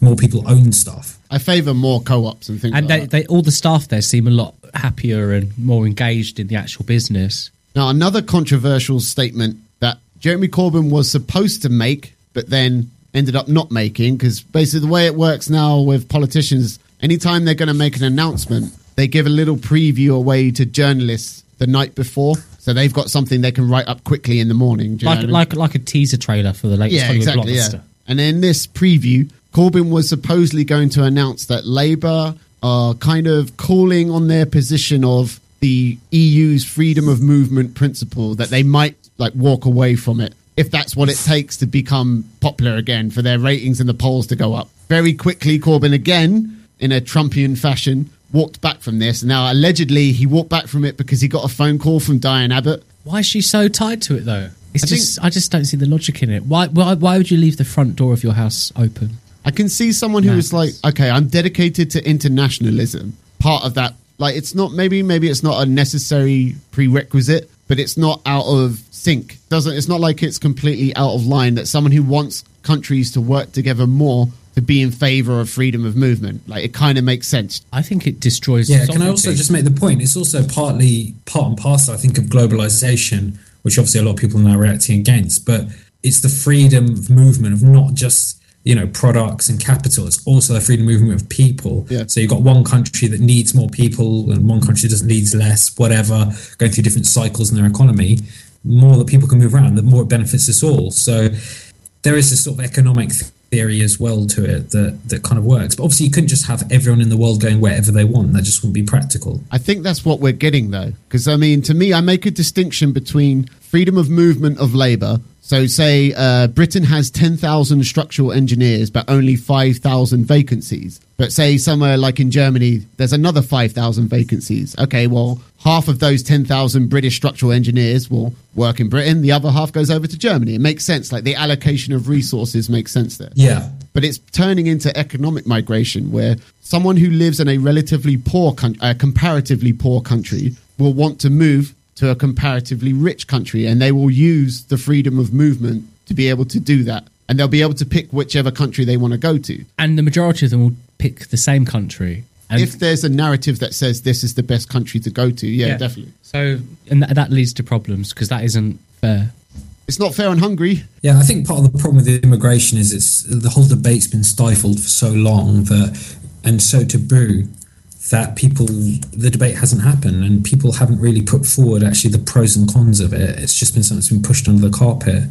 More people own stuff. I favour more co-ops and things And like they, that. they all the staff there seem a lot happier and more engaged in the actual business. Now, another controversial statement that Jeremy Corbyn was supposed to make, but then ended up not making, because basically the way it works now with politicians, anytime they're going to make an announcement, they give a little preview away to journalists the night before, so they've got something they can write up quickly in the morning. Do you know Like I mean? like like a teaser trailer for the latest yeah, Hollywood exactly. Yeah. blockbuster. And in this preview, Corbyn was supposedly going to announce that Labour are kind of calling on their position of the EU's freedom of movement principle that they might like walk away from it if that's what it takes to become popular again for their ratings and the polls to go up. Very quickly, Corbyn again, in a Trumpian fashion, walked back from this. Now, allegedly, he walked back from it because he got a phone call from Diane Abbott. Why is she so tied to it though? It's I think- just I just don't see the logic in it. Why why why would you leave the front door of your house open? I can see someone who is like, okay, I'm dedicated to internationalism. Part of that, like, it's not maybe maybe it's not a necessary prerequisite, but it's not out of sync. Doesn't it's not like it's completely out of line that someone who wants countries to work together more to be in favor of freedom of movement, like it kind of makes sense. I think it destroys. Yeah, can I also just make the point? It's also partly part and parcel, I think, of globalization, which obviously a lot of people are now reacting against. But it's the freedom of movement of not just you know products and capital. It's also the freedom of movement of people. Yeah. So you've got one country that needs more people and one country that needs less, whatever, going through different cycles in their economy. More that people can move around, the more it benefits us all. So there is this sort of economic theory as well to it that that kind of works. But obviously, you couldn't just have everyone in the world going wherever they want. That just wouldn't be practical. I think that's what we're getting though. Because, I mean, to me, I make a distinction between freedom of movement of labour. So, say uh, Britain has 10,000 structural engineers, but only 5,000 vacancies. But say somewhere like in Germany, there's another 5,000 vacancies. Okay, well, half of those 10,000 British structural engineers will work in Britain, the other half goes over to Germany. It makes sense. Like the allocation of resources makes sense there Yeah. but it's turning into economic migration where someone who lives in a relatively poor coun- a comparatively poor country will want to move to a comparatively rich country and they will use the freedom of movement to be able to do that and they'll be able to pick whichever country they want to go to. and the majority of them will pick the same country. And if there's a narrative that says this is the best country to go to, yeah, Yeah. definitely. so, and that, that leads to problems because that isn't fair. It's not fair on Hungary. Yeah, I think part of the problem with immigration is it's the whole debate's been stifled for so long that and so taboo that people the debate hasn't happened and people haven't really put forward actually the pros and cons of it. It's just been something that's been pushed under the carpet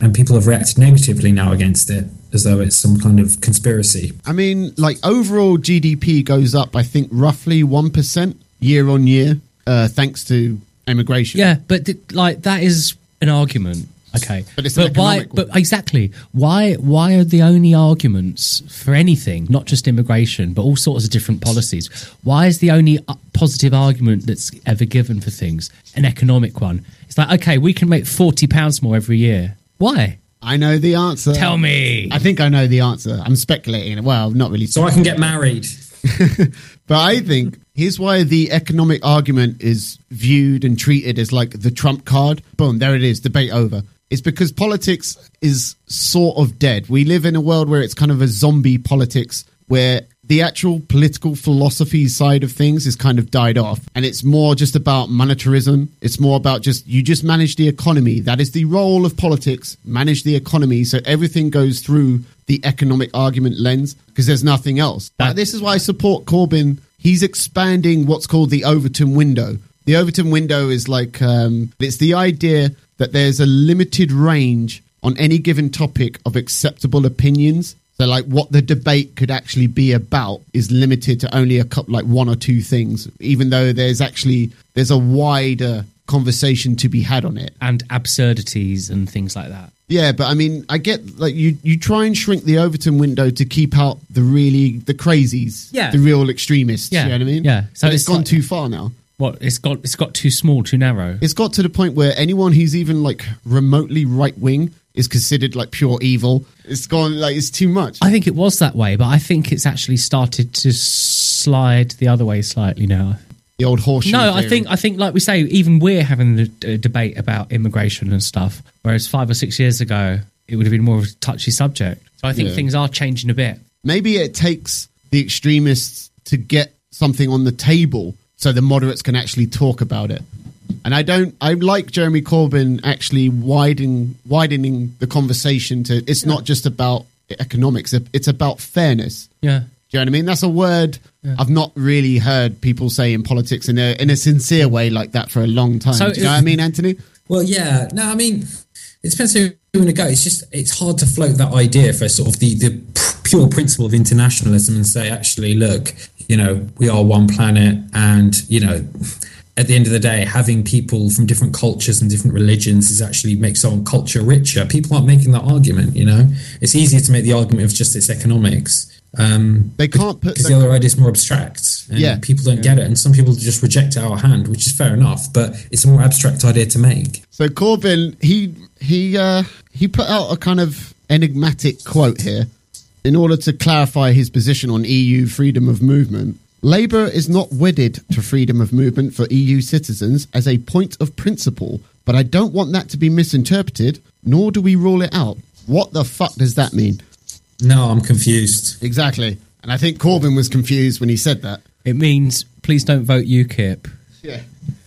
and people have reacted negatively now against it as though it's some kind of conspiracy. I mean, like overall GDP goes up, I think, roughly 1% year on year, uh, thanks to immigration. Yeah, but th- like that is an argument. Okay, But it's an why? economic one. But exactly, why? Why are the only arguments for anything, not just immigration, but all sorts of different policies? Why is the only uh, positive argument that's ever given for things an economic one? It's like okay, we can make forty pounds more every year. Why? I know the answer. Tell me. I think I know the answer. I'm speculating. Well, not really. So I can get married. But I think here's why the economic argument is viewed and treated as like the trump card. Boom, there it is, debate over. It's because politics is sort of dead. We live in a world where it's kind of a zombie politics where the actual political philosophy side of things is kind of died off and it's more just about monetarism. It's more about just you just manage the economy. That is the role of politics, manage the economy so everything goes through the economic argument lens because there's nothing else. That- this is why I support Corbyn. He's expanding what's called the Overton window. The Overton window is like um, it's the idea that there's a limited range on any given topic of acceptable opinions. So, like, what the debate could actually be about is limited to only a couple, like one or two things. Even though there's actually there's a wider conversation to be had on it. and absurdities and things like that. Yeah, but I mean, I get like you you try and shrink the Overton window to keep out the really the crazies, Yeah. the real extremists. Yeah, you know what I mean? yeah. So So it's it's gone like- too far now. What it's got? It's got too small, too narrow. It's got to the point where anyone who's even like remotely right wing is considered like pure evil. It's gone like it's too much. I think it was that way, but I think it's actually started to slide the other way slightly now. the old horseshoe. No, I think I think like we say, even we're having the uh, debate about immigration and stuff, whereas five or six years ago it would have been more of a touchy subject. So I think Yeah. things are changing a bit. maybe it takes the extremists to get something on the table so the moderates can actually talk about it. And I don't. I like Jeremy Corbyn actually widening widening the conversation to. It's not just about economics. It's about fairness. Yeah. Do you know what I mean? That's a word I've not really heard people say in politics in a in a sincere way like that for a long time. So Do you know what I mean, Anthony? Well, yeah. No, I mean, it depends who you want to go. It's just it's hard to float that idea for sort of the the pure principle of internationalism and say, actually, look, you know, we are one planet, and you know. At the end of the day, having people from different cultures and different religions is actually makes our culture richer. People aren't making that argument, you know. It's easier to make the argument of just its economics. Um, They can't put. because the other idea is more abstract and Yeah. people don't get it and some people just reject it out of hand which is fair enough but it's a more abstract idea to make So Corbyn, he he uh, he put out a kind of enigmatic quote here in order to clarify his position on EU freedom of movement. Labour is not wedded to freedom of movement for EU citizens as a point of principle, but I don't want that to be misinterpreted, nor do we rule it out. What the fuck does that mean? no i'm confused Exactly. And I think Corbyn was confused when he said that. It means please don't vote UKIP Yeah.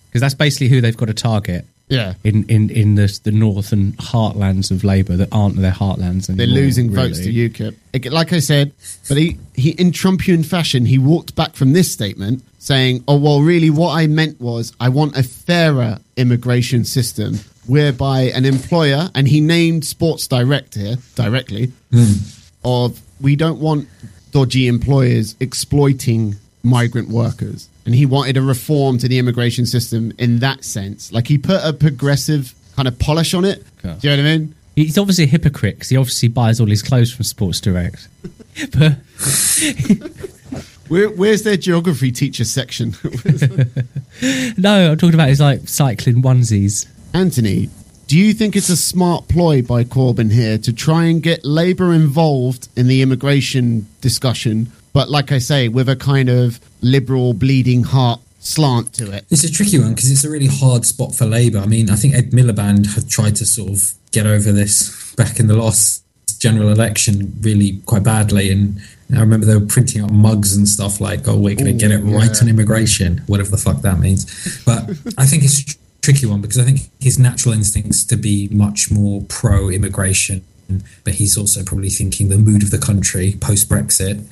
because that's basically who they've got to target. Yeah. In, in, in the, the north and heartlands of Labour that aren't their heartlands They're anymore. losing votes to. UKIP. Like I said, but he, he, in Trumpian fashion, he walked back from this statement saying, oh, well, really, what I meant was I want a fairer immigration system whereby an employer, and he named Sports Direct here directly, hmm. of we don't want dodgy employers exploiting migrant workers. And he wanted a reform to the immigration system in that sense. Like he put a progressive kind of polish on it. Okay. Do you know what I mean? He's obviously a hypocrite because he obviously buys all his clothes from Sports Direct. but Where, where's their geography teacher section? no, I'm talking about his like cycling onesies. Anthony, do you think it's a smart ploy by Corbyn here to try and get Labour involved in the immigration discussion, but like I say, with a kind of liberal bleeding heart slant to it? it's a tricky one because it's a really hard spot for labour i mean i think ed miliband had tried to sort of get over this back in the last general election really quite badly. And I remember they were printing out mugs and stuff like, "Oh, we're going to get it right on immigration," whatever the fuck that means. But I think it's a tricky one because I think his natural instincts to be much more pro-immigration, but he's also probably thinking the mood of the country post Brexit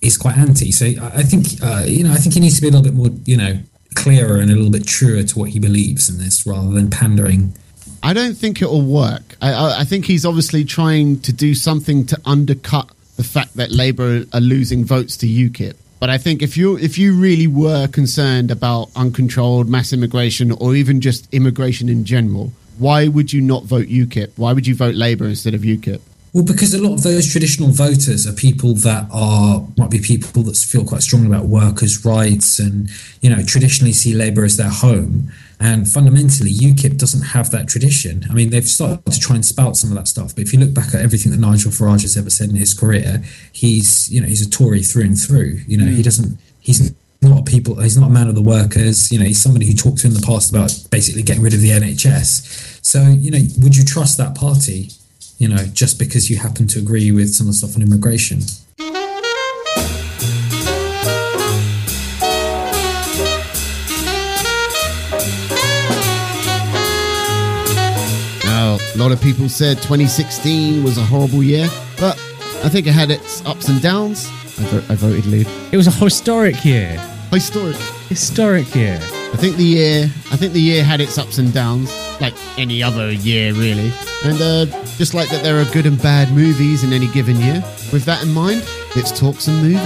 is quite anti. So I think uh, you know I think he needs to be a little bit more you know clearer and a little bit truer to what he believes in this rather than pandering. I don't think it will work. I, I think he's obviously trying to do something to undercut the fact that Labour are losing votes to UKIP. But I think if you if you really were concerned about uncontrolled mass immigration or even just immigration in general, why would you not vote UKIP? Why would you vote Labour instead of UKIP? Well, because a lot of those traditional voters are people that are might be people that feel quite strongly about workers' rights and you know traditionally see Labour as their home. And fundamentally, UKIP doesn't have that tradition. I mean, they've started to try and spout some of that stuff, but if you look back at everything that Nigel Farage has ever said in his career, he's you know he's a Tory through and through. You know, he hmm. doesn't he's not a people he's not a man of the workers. You know, he's somebody who talked to in the past about basically getting rid of the NHS. So you know, would you trust that party? You know, just because you happen to agree with some of the stuff on immigration. Now, a lot of people said 2016 was a horrible year, but I think it had its ups and downs. I, vo- I voted leave. It was a historic year. Historic. Historic year. I think the year, I think the year had its ups and downs, like any other year, really. And uh, just like that, there are good and bad movies in any given year. With that in mind, let's talk some movie.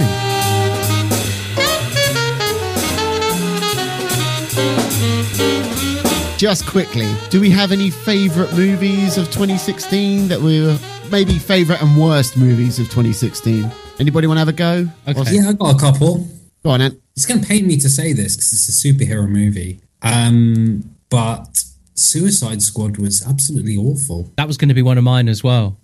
Just quickly, do we have any favourite movies of 2016 that were maybe favourite and worst movies of 2016? Anybody want to have a go? Okay. Yeah, I got a couple. Go on, Ant. It's going to pain me to say this because it's a superhero movie. Um, but Suicide Squad was absolutely awful. That was going to be one of mine as well.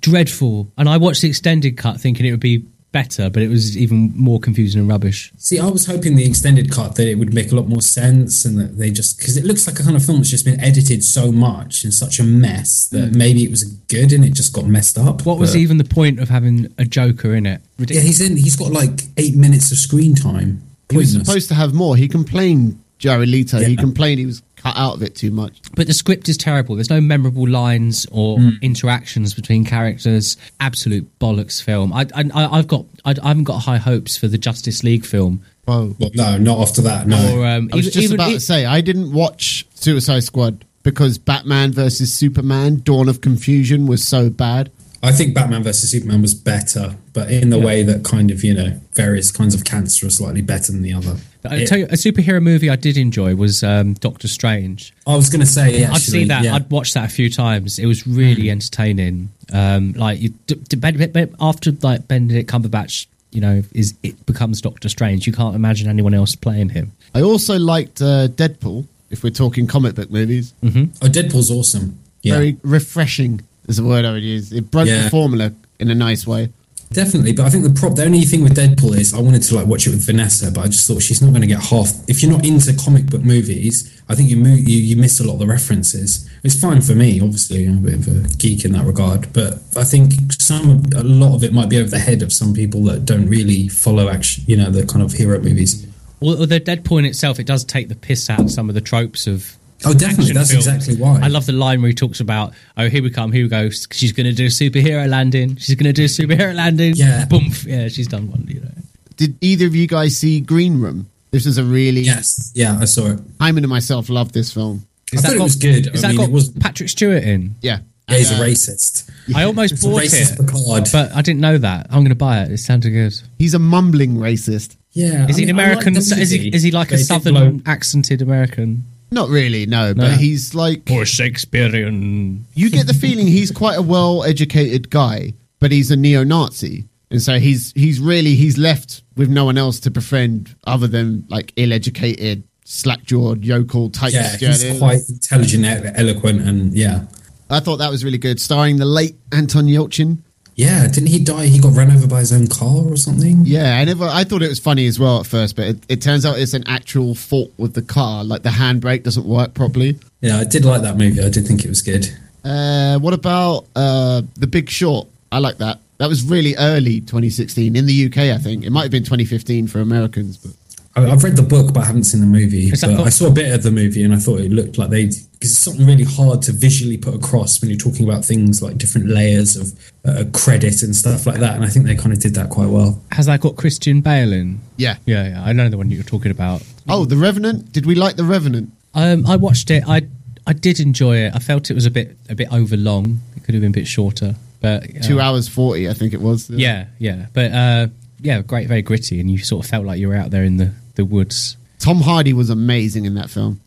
Dreadful. And I watched the extended cut thinking it would be better, but it was even more confusing and rubbish. See, I was hoping the extended cut that it would make a lot more sense and that they just because it looks like a kind of film that's just been edited so much and such a mess that hmm. maybe it was good and it just got messed up. What was even the point of having a Joker in it? Yeah, he's in. He's got like eight minutes of screen time. He was supposed to have more. He complained, Jared Leto, he complained he was cut out of it too much. But the script is terrible. There's no memorable lines or Hmm. interactions between characters. Absolute bollocks film. I, I, I- I've got, I, I haven't got high hopes for the Justice League film. Whoa. Well, no, not after that. No. Or um, I was even- just even- about e- to say, I didn't watch Suicide Squad because Batman versus Superman, Dawn of Confusion was so bad. I think Batman versus Superman was better, but in the way that kind of you know various kinds of cancer are slightly better than the other. I tell you, a superhero movie I did enjoy was um, Doctor Strange. I was going to say, actually, I'd see that. yeah. I'd watched that a few times. It was really Hmm. entertaining. Um, like you, d- d- Ben- Ben- after like Benedict Cumberbatch, you know, is it becomes Doctor Strange. You can't imagine anyone else playing him. I also liked uh, Deadpool, if we're talking comic book movies. Oh, Deadpool's awesome. Yeah, Very refreshing is the word I would use. It broke the formula in a nice way. definitely. But I think the prop, the only thing with Deadpool is I wanted to like watch it with Vanessa, but I just thought she's not going to get half. If you're not into comic book movies, I think you mo- you you miss a lot of the references. It's fine for me, obviously. I'm a bit of a geek in that regard, but I think some a lot of it might be over the head of some people that don't really follow action. You know, the kind of hero movies. Although Deadpool in itself, it does take the piss out of some of the tropes of. Oh, definitely. That's films. exactly why. I love the line where he talks about, "Oh, here we come, here we go. She's going to do a superhero landing. She's going to do a superhero landing. Yeah. boom. Yeah, she's done one. You know, Did either of you guys see Green Room? This is a really. Yes. Yeah, I saw it. Hyman and myself love this film. I thought it was good. Is I that mean, got it was. Patrick Stewart in? Yeah. Yeah, he's a And, uh, racist. I almost It's a bought racist it, Picard. but I didn't know that. I'm going to buy it. It sounded good. He's a mumbling racist. yeah. Is I he an mean, I like American? the is he is he like a but it did southern blow- accented American Not really, no, No. but he's like. or Shakespearean? You get the feeling he's quite a well educated guy, but he's a neo Nazi. And so he's he's really he's left with no one else to befriend other than like ill educated, slack jawed, yokel types. Yeah, he's what I mean? quite intelligent, eloquent, and yeah. I thought that was really good, starring the late Anton Yelchin. Yeah, didn't he die? He got run over by his own car or something? Yeah, I never. I thought it was funny as well at first, but it, it turns out it's an actual fault with the car. Like the handbrake doesn't work properly. Yeah, I did like that movie. I did think it was good. Uh, what about uh, The Big Short? I like that. That was really early 2016 in the UK. I think it might have been 2015 for Americans, but I've read the book, but I haven't seen the movie. But book- I saw a bit of the movie, and I thought it looked like they because it's something really hard to visually put across when you're talking about things like different layers of uh, credit and stuff like that. And I think they kind of did that quite well. Has that got Christian Bale in? yeah. Yeah, yeah. I know the one you're talking about. Oh, The Revenant. Did we like The Revenant? Um, I watched it. I I did enjoy it. I felt it was a bit a bit overlong. It could have been a bit shorter, but uh, Two hours 40, I think it was. Yeah, yeah. But uh, yeah, great, very gritty, and you sort of felt like you were out there in the the woods. Tom Hardy was amazing in that film.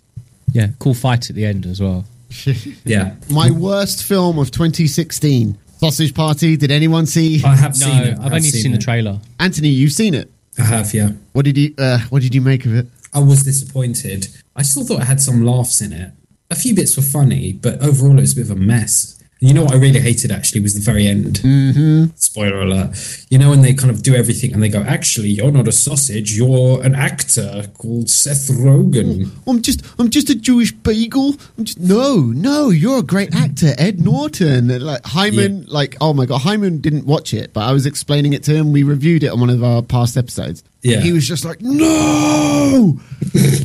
Yeah, cool fight at the end as well. Yeah, My worst film of 2016, Sausage Party. Did anyone see? I have No, seen it. I've I've only seen, the trailer. Anthony, you've seen it. I have, yeah. What did you uh, What did you make of it? I was disappointed. I still thought it had some laughs in it. A few bits were funny, but overall it was a bit of a mess. You know what I really hated actually was the very end. Mm-hmm. Spoiler alert. You know when they kind of do everything and they go, actually, you're not a sausage, you're an actor called Seth Rogen. I'm just I'm just a Jewish beagle. I'm just no, no. You're a great actor, Ed Norton. And, Like Hyman, like oh my god, Hyman didn't watch it, but I was explaining it to him. We reviewed it on one of our past episodes. Yeah. he was just like, no,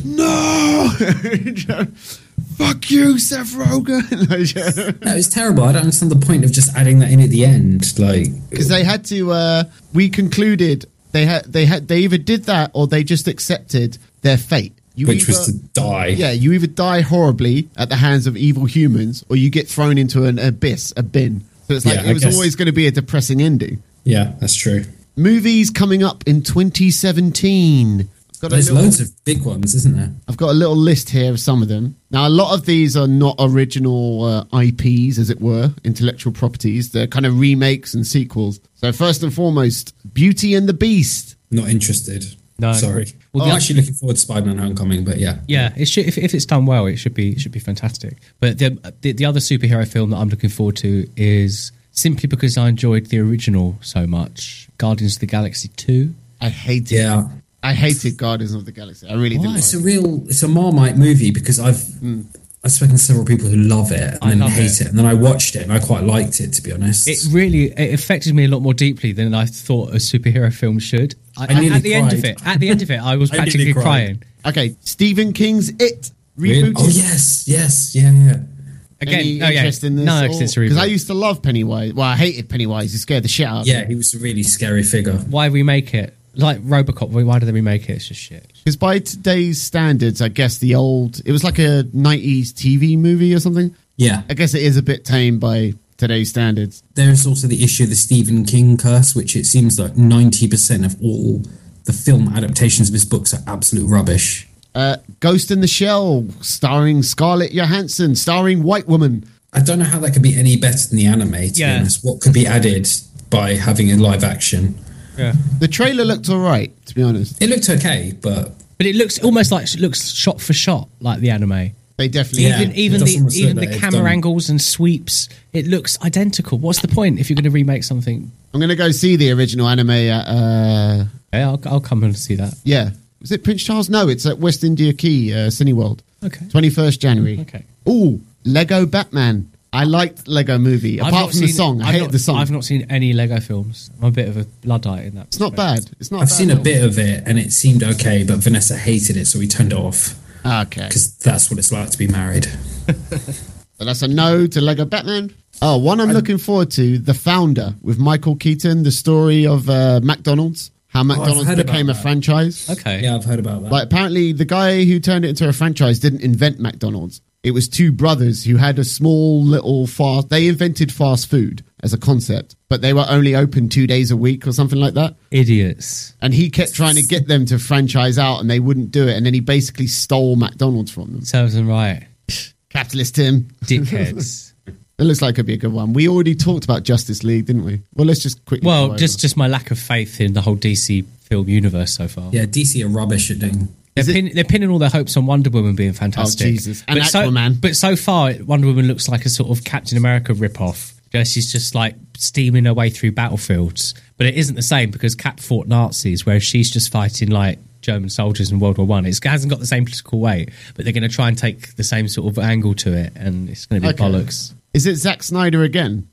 no, fuck you, Seth Rogen. That was terrible. I don't understand the point of just adding that in at the end. Like, because they had to. Uh, we concluded they had they had they either did that or they just accepted their fate. You which was to die. Yeah, you either die horribly at the hands of evil humans, or you get thrown into an abyss, a bin. So it's like Yeah, it was always going to be a depressing ending. Yeah, that's true. Movies coming up in 2017. I've got, There's little, loads of big ones, isn't there? I've got a little list here of some of them. Now, a lot of these are not original uh, IPs, as it were, intellectual properties. They're kind of remakes and sequels. So, first and foremost, Beauty and the Beast. Not interested. No. Sorry. Well, I'm the- actually looking forward to Spider-Man: Homecoming, but yeah, Yeah, it should, if, if it's done well, it should be it should be fantastic. But the, the the other superhero film that I'm looking forward to is simply because I enjoyed the original so much, Guardians of the Galaxy Two. I hated yeah. I hated Guardians of the Galaxy. I really didn't. It's like a real, it's a Marmite movie because I've hmm. I've spoken to several people who love it and I then hate it. it. and then I watched it and I quite liked it to be honest. It really it affected me a lot more deeply than I thought a superhero film should. I, I nearly at the end of it, at the end of it, I was I practically cried. crying. Okay, Stephen King's It Really? rebooted. Oh yes, yes, yeah, yeah. Again, Any oh yeah, interest in this? no, because it's I used to love Pennywise. Well, I hated Pennywise. He scared the shit out of Yeah, he was a really scary figure. Why remake it? Like RoboCop, why why do they remake it? It's just shit. Because by today's standards, I guess the old it was like a '90s TV movie or something. Yeah. I guess it is a bit tame by today's standards. There's also the issue of the Stephen King curse, which it seems like 90% of all the film adaptations of his books are absolute rubbish. Uh, Ghost in the Shell, starring Scarlett Johansson, starring White Woman. I don't know how that could be any better than the anime, to Yeah. be honest. What could be added by having a live action? Yeah, The trailer looked all right, to be honest. It looked okay, but but it looks almost like it looks shot for shot like the anime. They definitely. Yeah. even even the even the camera done- angles and sweeps, it looks identical. What's the point if you're going to remake something? I'm going to go see the original anime at. Uh, Yeah, I'll, I'll come and see that. yeah, was it Prince Charles? No, it's at West India Quay, uh, Cineworld. Okay. 21st January. Okay. Oh, Lego Batman. I liked Lego Movie. I've Apart not from the seen- song, I I've hated not- the song. I've not seen any Lego films. I'm a bit of a luddite in that. It's not bad. It's not. I've bad seen a bit of it and it seemed okay, but Vanessa hated it, so we turned it off Okay, because that's what it's like to be married. so that's a no to Lego Batman. Oh, one I'm looking forward to: The Founder with Michael Keaton, the story of uh, McDonald's, how McDonald's heard became a that. franchise. Okay. Yeah, I've heard about that. Like apparently, the guy who turned it into a franchise didn't invent McDonald's. It was two brothers who had a small little fast. They invented fast food as a concept, but they were only open two days a week or something like that. Idiots. And he kept trying to get them to franchise out, and they wouldn't do it. And then he basically stole McDonald's from them. Serves them right. Capitalist Tim. Dickheads. It looks like it'd be a good one. We already talked about Justice League, didn't we? Well, let's just quickly. well, just just my lack of faith in the whole DC film universe so far. yeah, DC are rubbish at doing. They're, pin, they're pinning all their hopes on Wonder Woman being fantastic. Oh, Jesus. And but so, Aquaman. but so far, Wonder Woman looks like a sort of Captain America ripoff. Yeah, She's just like steaming her way through battlefields. But it isn't the same because Cap fought Nazis, whereas she's just fighting like German soldiers in World War One. It hasn't got the same political weight, but they're going to try and take the same sort of angle to it, and it's going to be Okay. bollocks. Is it Zack Snyder again?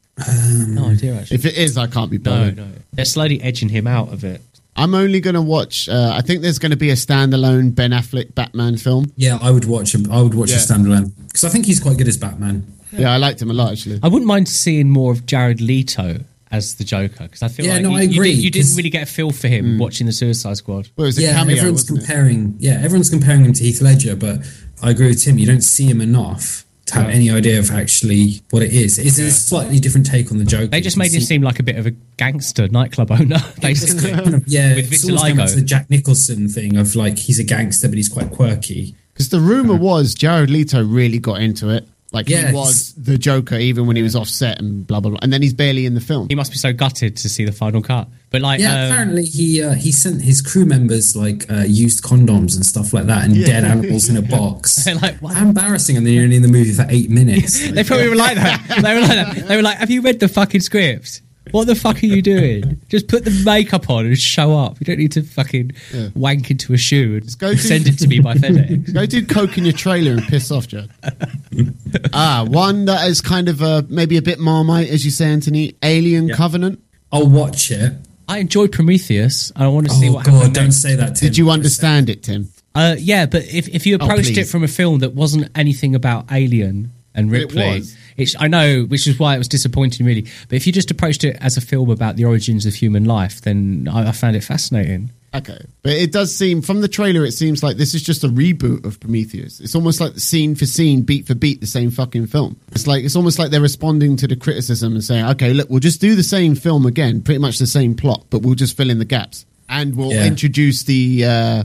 no idea actually. If it is, I can't be bothered. no, they're slowly edging him out of it. I'm only going to watch. Uh, I think there's going to be a standalone Ben Affleck Batman film. Yeah, I would watch him. I would watch Yeah. a standalone because I think he's quite good as Batman. Yeah, I liked him a lot actually. I wouldn't mind seeing more of Jared Leto as the Joker because I feel Yeah, like no, you, I agree, You, did, not really get a feel for him watching the Suicide Squad. Well, it was a yeah, cameo, everyone's wasn't it? comparing. Yeah, everyone's comparing him to Heath Ledger, but I agree with Tim. You don't see him enough to have any idea of actually what it is. It's a slightly different take on the joke. They just made him seem like a bit of a gangster nightclub owner, It's basically. kind of- yeah, With it's almost going back vitiligo. to the Jack Nicholson thing of like he's a gangster, but he's quite quirky. Because the rumor was Jared Leto really got into it. Like Yeah, he was the Joker even when he was offset and blah blah blah. And then he's barely in the film. He must be so gutted to see the final cut. But like, Yeah, um, apparently he uh, he sent his crew members like uh, used condoms and stuff like that, and dead animals in a box. Like, what? How embarrassing! And then you're only in the movie for eight minutes. they probably were like that. They were like that. They were like, "Have you read the fucking script? What the fuck are you doing? Just put the makeup on and show up. You don't need to fucking wank into a shoe and go do- send it to me by FedEx." Go do coke in your trailer and piss off, Jared. ah, one that is kind of uh, maybe a bit marmite, as you say, Anthony. Alien Covenant. I'll watch it. I enjoyed Prometheus. I want to see Oh what god, happened. don't next. say that. Tim. Did you understand it, Tim? Uh, yeah, but if if you approached it from a film that wasn't anything about Alien and it Ripley, was. it's I know, which is why it was disappointing, really. But if you just approached it as a film about the origins of human life, then I, I found it fascinating. Okay, but it does seem from the trailer, it seems like this is just a reboot of Prometheus. It's almost like scene for scene, beat for beat, the same fucking film. It's like it's almost like they're responding to the criticism and saying, "Okay, look, we'll just do the same film again, pretty much the same plot, but we'll just fill in the gaps and we'll Yeah. introduce the uh,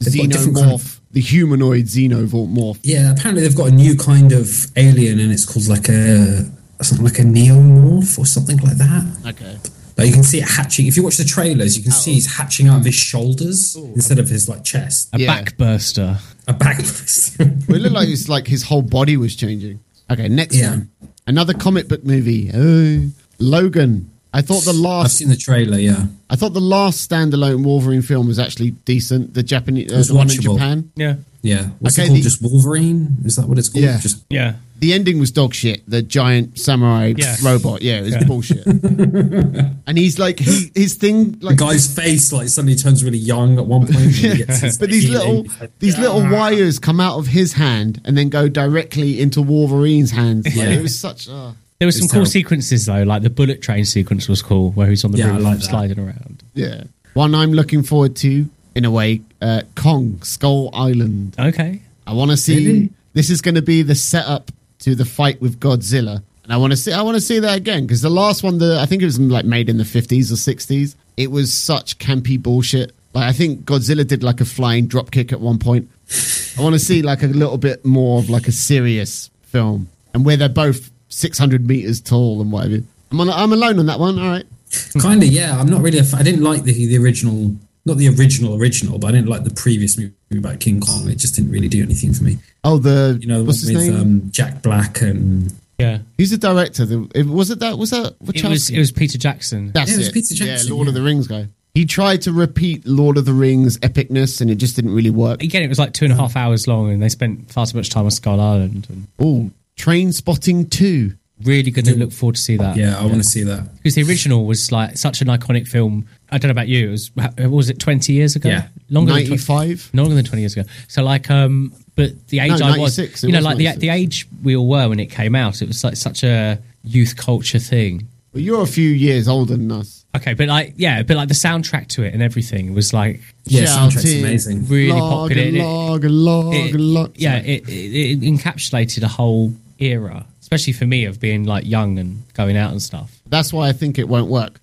They've got different kind xenomorph, the humanoid xenomorph." Yeah, apparently they've got a new kind of alien, and it's called like a something like a neomorph or something like that. Okay, Like you can see it hatching. If you watch the trailers, you can oh. see he's hatching out of his shoulders instead of his like chest. A Yeah. backburster. A back. well, it looked like it's like his whole body was changing. Okay, next Yeah. one, another comic book movie. Oh, Logan. I thought the last. I've last seen the trailer. Yeah, I thought the last standalone Wolverine film was actually decent. The Japanese, uh, the one in. Japan. Yeah, yeah. What's Okay, it called? the- Just Wolverine? Is that what it's called? Yeah. Just yeah. The ending was dog shit. The giant samurai Yeah. robot. Yeah, it was Yeah. bullshit. and he's like, he, his thing, the like, guy's face like suddenly turns really young at one point. when his but these little, like, these little wires come out of his hand and then go directly into Wolverine's hands. Like, Yeah. It was such. Uh, There were some cool terrible. sequences though, like the bullet train sequence was cool, where he's on the Yeah, roof like sliding around. yeah, one I'm looking forward to in a way. Uh, Kong Skull Island. Okay, I want to see. Really? This is going to be the setup to the fight with Godzilla, and I want to see. I want to see that again because the last one, the I think it was like made in the fifties or sixties. It was such campy bullshit. Like I think Godzilla did like a flying drop kick at one point. I want to see like a little bit more of like a serious film, and where they're both six hundred meters tall and whatever. I'm on, I'm alone on that one. All right. Kind of, yeah. I'm not really. A f- I didn't like the the original, not the original original, but I didn't like the previous movie about King Kong. It just didn't really do anything for me. Oh, the You know, the what's one his with name? um, Jack Black and yeah. he's the director? The, it- was it that? Was that? It was it was Peter Jackson. That's Yeah, it was. Peter Jackson, yeah, Lord of yeah. the Rings guy. He tried to repeat Lord of the Rings epicness, and it just didn't really work. Again, it was like two and a half hours long, and they spent far too much time on Skull Island. And Oh, Trainspotting Two. really going to look forward to see that. yeah, I want to see that. because the original was like such an iconic film. I don't know about you. It was what was it twenty years ago? Yeah. longer than 20 95. longer than twenty years ago. So like, um, but the age No, I was, you know, was like the 96. the age we all were when it came out, it was like such a youth culture thing. Well, you're a few years older than us. Okay, but like, yeah, but like the soundtrack to it and everything was like Yeah, soundtrack's amazing. really log popular. and It- log and log it- log. yeah, it, it, it encapsulated a whole era, especially for me of being like young and going out and stuff. That's why I think it won't work.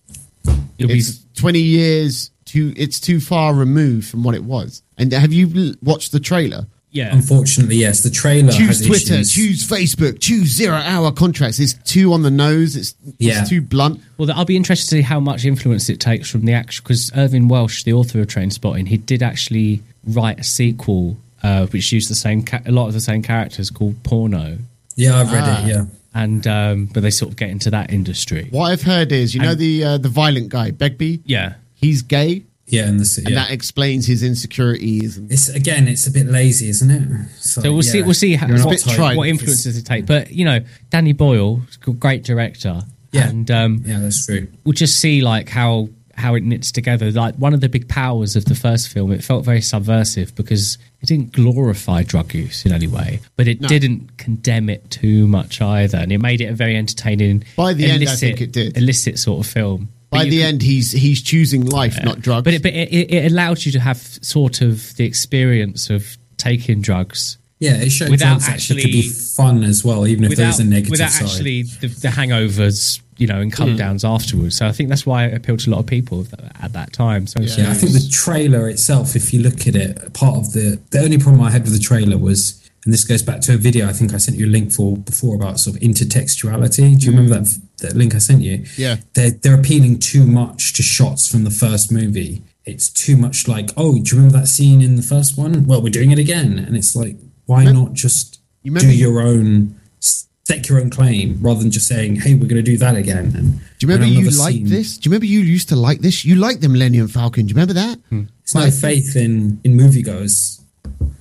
It'll be It's 20 years too. It's too far removed from what it was. And have you watched the trailer? yeah. Unfortunately, yes, the trailer Choose has Twitter, issues. choose Facebook, choose zero-hour contracts. It's too on the nose. It's, Yeah. it's too blunt. Well, I'll be interested to see how much influence it takes from the actual because Irvine Welsh, the author of Trainspotting, he did actually write a sequel uh, which used the same ca- a lot of the same characters called Porno, Yeah, I've read Ah. it. Yeah, and um, but they sort of get into that industry. What I've heard is, you know, the uh, the violent guy, Begbie. Yeah, He's gay, yeah, and the and yeah. that explains his insecurities. And It's again, it's a bit lazy, isn't it? so we'll see. We'll see how, what, bit trite. what influences it take. But you know, Danny Boyle, great director. Yeah. and um, Yeah, that's true. we'll just see like how how it knits together. Like one of the big powers of the first film, it felt very subversive because it didn't glorify drug use in any way, but it didn't condemn it too much either, and it made it a very entertaining. By the end, I illicit, think it did. illicit sort of film. By the could- end, he's he's choosing life, not drugs. but it, but it, it it allowed you to have sort of the experience of taking drugs Yeah, it showed Without drugs actually, could be fun as well, even if without, there's a negative without side. actually the, the hangovers, you know, and Hmm. come downs afterwards. So I think that's why it appealed to a lot of people at that time. So Yeah, I think the trailer itself, if you look at it, part of the the only problem I had with the trailer was, and this goes back to a video I think I sent you a link for before about sort of intertextuality. Do you remember that that link I sent you? Yeah. they're they're appealing too much to shots from the first movie. It's too much like, oh, do you remember that scene in the first one? Well, we're doing it again, and it's like, why not just You do your own, stake your own claim rather than just saying, hey, we're going to do that again. And Do you remember you another liked scene. this? Do you remember you used to like this? You liked the Millennium Falcon. Do you remember that? Hmm. It's no faith in in moviegoers.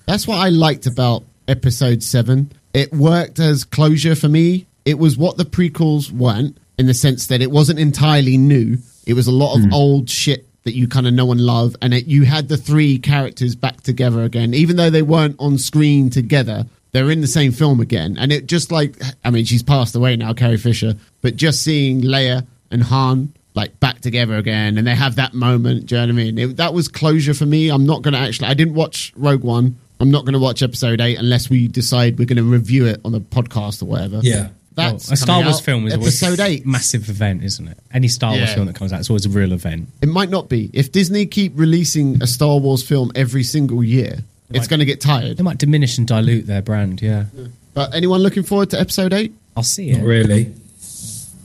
That's what I liked about episode seven. It worked as closure for me. It was what the prequels weren't, in the sense that it wasn't entirely new. It was a lot of hmm. old shit that you kind of know and love, and it, you had the three characters back together again, even though they weren't on screen together. They're in the same film again, and it just like I mean, she's passed away now, Carrie Fisher, but just seeing Leia and Han like back together again, and they have that moment. Do you know what I mean? It, that was closure for me. I'm not going to actually. I didn't watch Rogue One. I'm not going to watch Episode Eight unless we decide we're going to review it on a podcast or whatever. Yeah. that's a Star Wars film is always Episode a Eight. massive event, isn't it? Any Star Wars film that comes out, it's always a real event. It might not be if Disney keep releasing a Star Wars film every single year. It's going to get tired. They might diminish and dilute their brand. Yeah, But anyone looking forward to Episode Eight? I'll see it. Not really.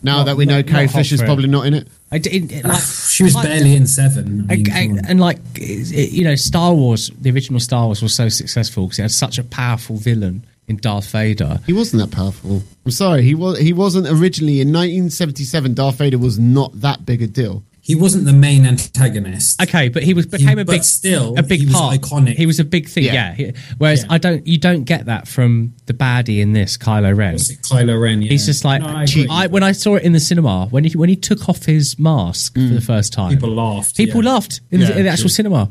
Now Not- that we know not- Carrie not hot Fisher's for it. probably not in it. I did, it- like, She was like- barely in seven. I mean, I- I- come on. and like it- you know, Star Wars, the original Star Wars was so successful because it had such a powerful villain in Darth Vader. He wasn't that powerful. I'm sorry. He was. He wasn't originally in 1977. Darth Vader was not that big a deal. He wasn't the main antagonist. Okay, but he was became a but big, still, a big he was part. iconic. He was a big thing. Yeah. Yeah. Whereas Yeah. I don't, you don't get that from the baddie in this Kylo Ren. Kylo Ren. Yeah. He's just like No, I. I, when I saw it in the cinema when he when he took off his mask for the mm. first time. People laughed, People yeah. laughed in, Yeah, the, in the actual true. cinema.